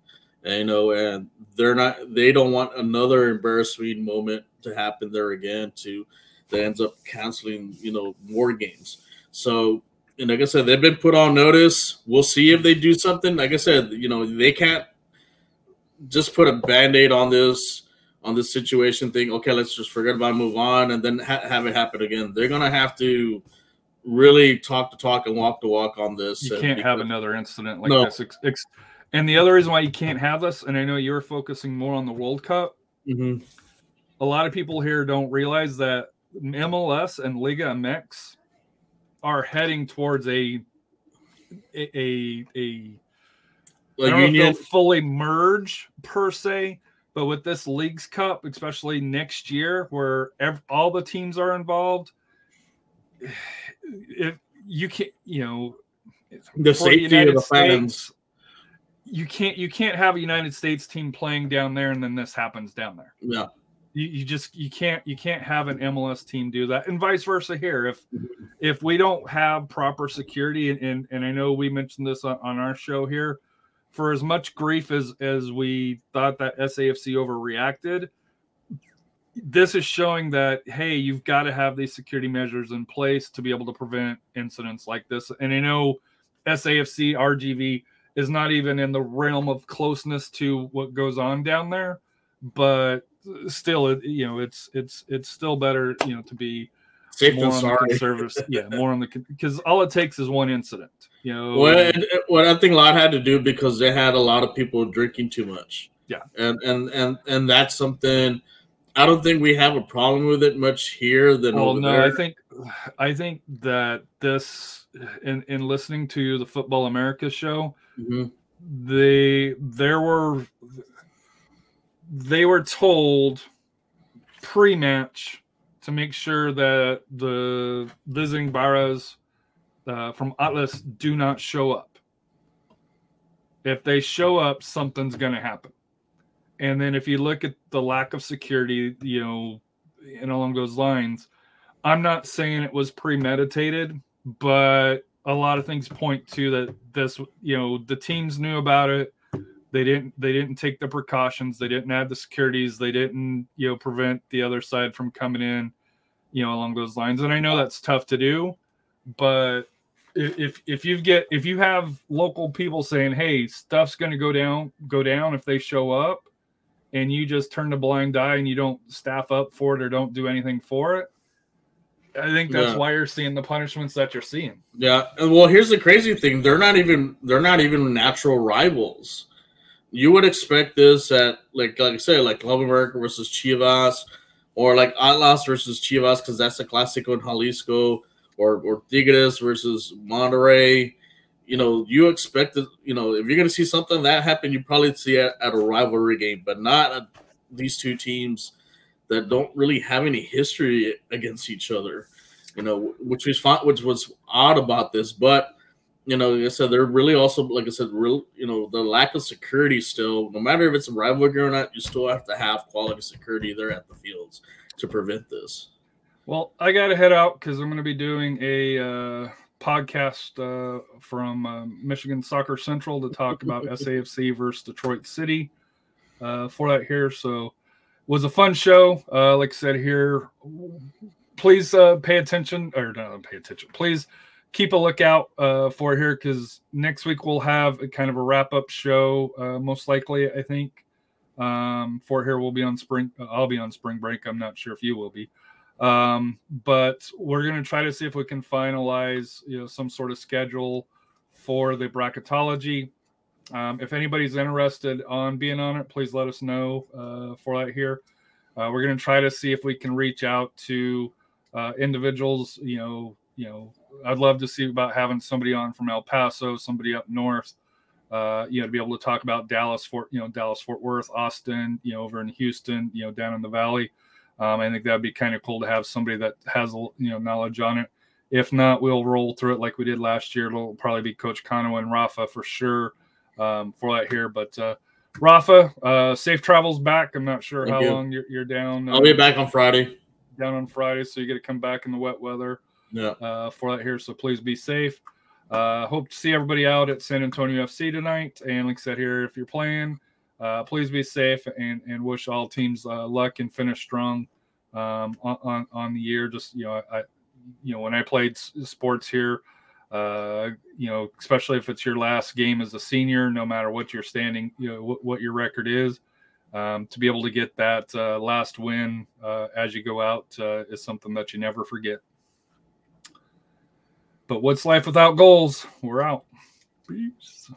and, you know, and they're not. They don't want another embarrassing moment to happen there again. To that ends up canceling, you know, more games. So. And like I said, they've been put on notice. We'll see if they do something. Like I said, you know, they can't just put a band-aid on this on this situation think okay let's just forget about it, move on and then ha- have it happen again they're gonna have to really talk to talk and walk to walk on this You can't have another incident like No. this. And the other reason why you can't have this, and I know you're focusing more on the World Cup. Mhm. A lot of people here don't realize that MLS and Liga MX are heading towards a like don't know if union fully merge per se, But with this Leagues Cup, especially next year, where ev- all the teams are involved, if you can't, you know, The safety of the fans. you can't you can't have a United States team playing down there and then this happens down there. Yeah. You, just you can't you can't have an MLS team do that, and vice versa here. If if we don't have proper security, and and, and I know we mentioned this on, on our show here, for as much grief as as we thought that SAFC overreacted, this is showing that hey, you've got to have these security measures in place to be able to prevent incidents like this. And I know SAFC RGV is not even in the realm of closeness to what goes on down there, but still, it, you know, it's it's it's still better, you know, to be Safe more on the sorry. conservative, yeah, more on the because all it takes is one incident, you know. Well, it, it- what I think a lot had to do because they had a lot of people drinking too much. Yeah. and and and and that's something. I don't think we have a problem with it much here than well, over no, there. I think I think that this in in listening to the Football America show, Mhm. they there were they were told pre-match to make sure that the visiting barras uh, from Atlas do not show up. If they show up, something's going to happen. And then if you look at the lack of security, you know, and along those lines, I'm not saying it was premeditated, but a lot of things point to that this, you know, the teams knew about it. They didn't they didn't take the precautions, they didn't add the securities, they didn't, you know, prevent the other side from coming in, you know, along those lines. And I know that's tough to do, but if if you get if you have local people saying, "Hey, stuff's going to go down, go down if they show up," and you just turn a blind eye and you don't staff up for it or don't do anything for it, I think that's Yeah. why you're seeing the punishments that you're seeing. Yeah, and well, here's the crazy thing: they're not even they're not even natural rivals. You would expect this at like like I said, like Club America versus Chivas, or like Atlas versus Chivas, because that's a classic in Jalisco, or or Tigres versus Monterrey. You know, you expect that. You know, if you're to see something that happen, you probably see it at a rivalry game, but not at these two teams that don't really have any history against each other you know, which was fun, which was odd about this. But you know, like I said, they're really also, like I said, real, you know, the lack of security still. No matter if it's a rivalry or not, you still have to have quality security there at the fields to prevent this. Well, I got to head out because I'm going to be doing a uh, podcast uh, from um, Michigan Soccer Central to talk about SAFC versus Detroit City uh, for that here. So, was a fun show. Uh, like I said here, please uh, pay attention or not pay attention. Please keep a lookout uh, for here because next week we'll have a kind of a wrap up show. Uh, most likely, I think. Um, for here we'll be on spring. I'll be on spring break. I'm not sure if you will be. Um, but we're going to try to see if we can finalize, you know, some sort of schedule for the bracketology. Um, if anybody's interested on being on it, please let us know uh, for that here. Uh, we're going to try to see if we can reach out to uh, individuals. You know, you know, I'd love to see about having somebody on from El Paso, somebody up north. Uh, you know, to be able to talk about Dallas, Fort, you know, Dallas, Fort Worth, Austin, you know, over in Houston, you know, down in the valley. Um, I think that'd be kind of cool to have somebody that has you know knowledge on it. If not, we'll roll through it like we did last year. It'll probably be Coach Kano and Rafa for sure um, for that here. But uh, Rafa, uh, safe travels back. I'm not sure Thank how you. long you're, you're down. I'll be back on Friday. down on Friday, so you get to come back in the wet weather Yeah. uh, for that here. So please be safe. Uh, hope to see everybody out at San Antonio FC tonight. And like I said here, if you're playing, uh, please be safe and, and wish all teams uh, luck and finish strong um, on, on on the year. Just you know, I you know when I played sports here, uh, you know, especially if it's your last game as a senior, no matter what your standing, you know, what, what your record is. Um, to be able to get that uh, last win uh, as you go out uh, is something that you never forget. But what's life without goals? We're out. Peace.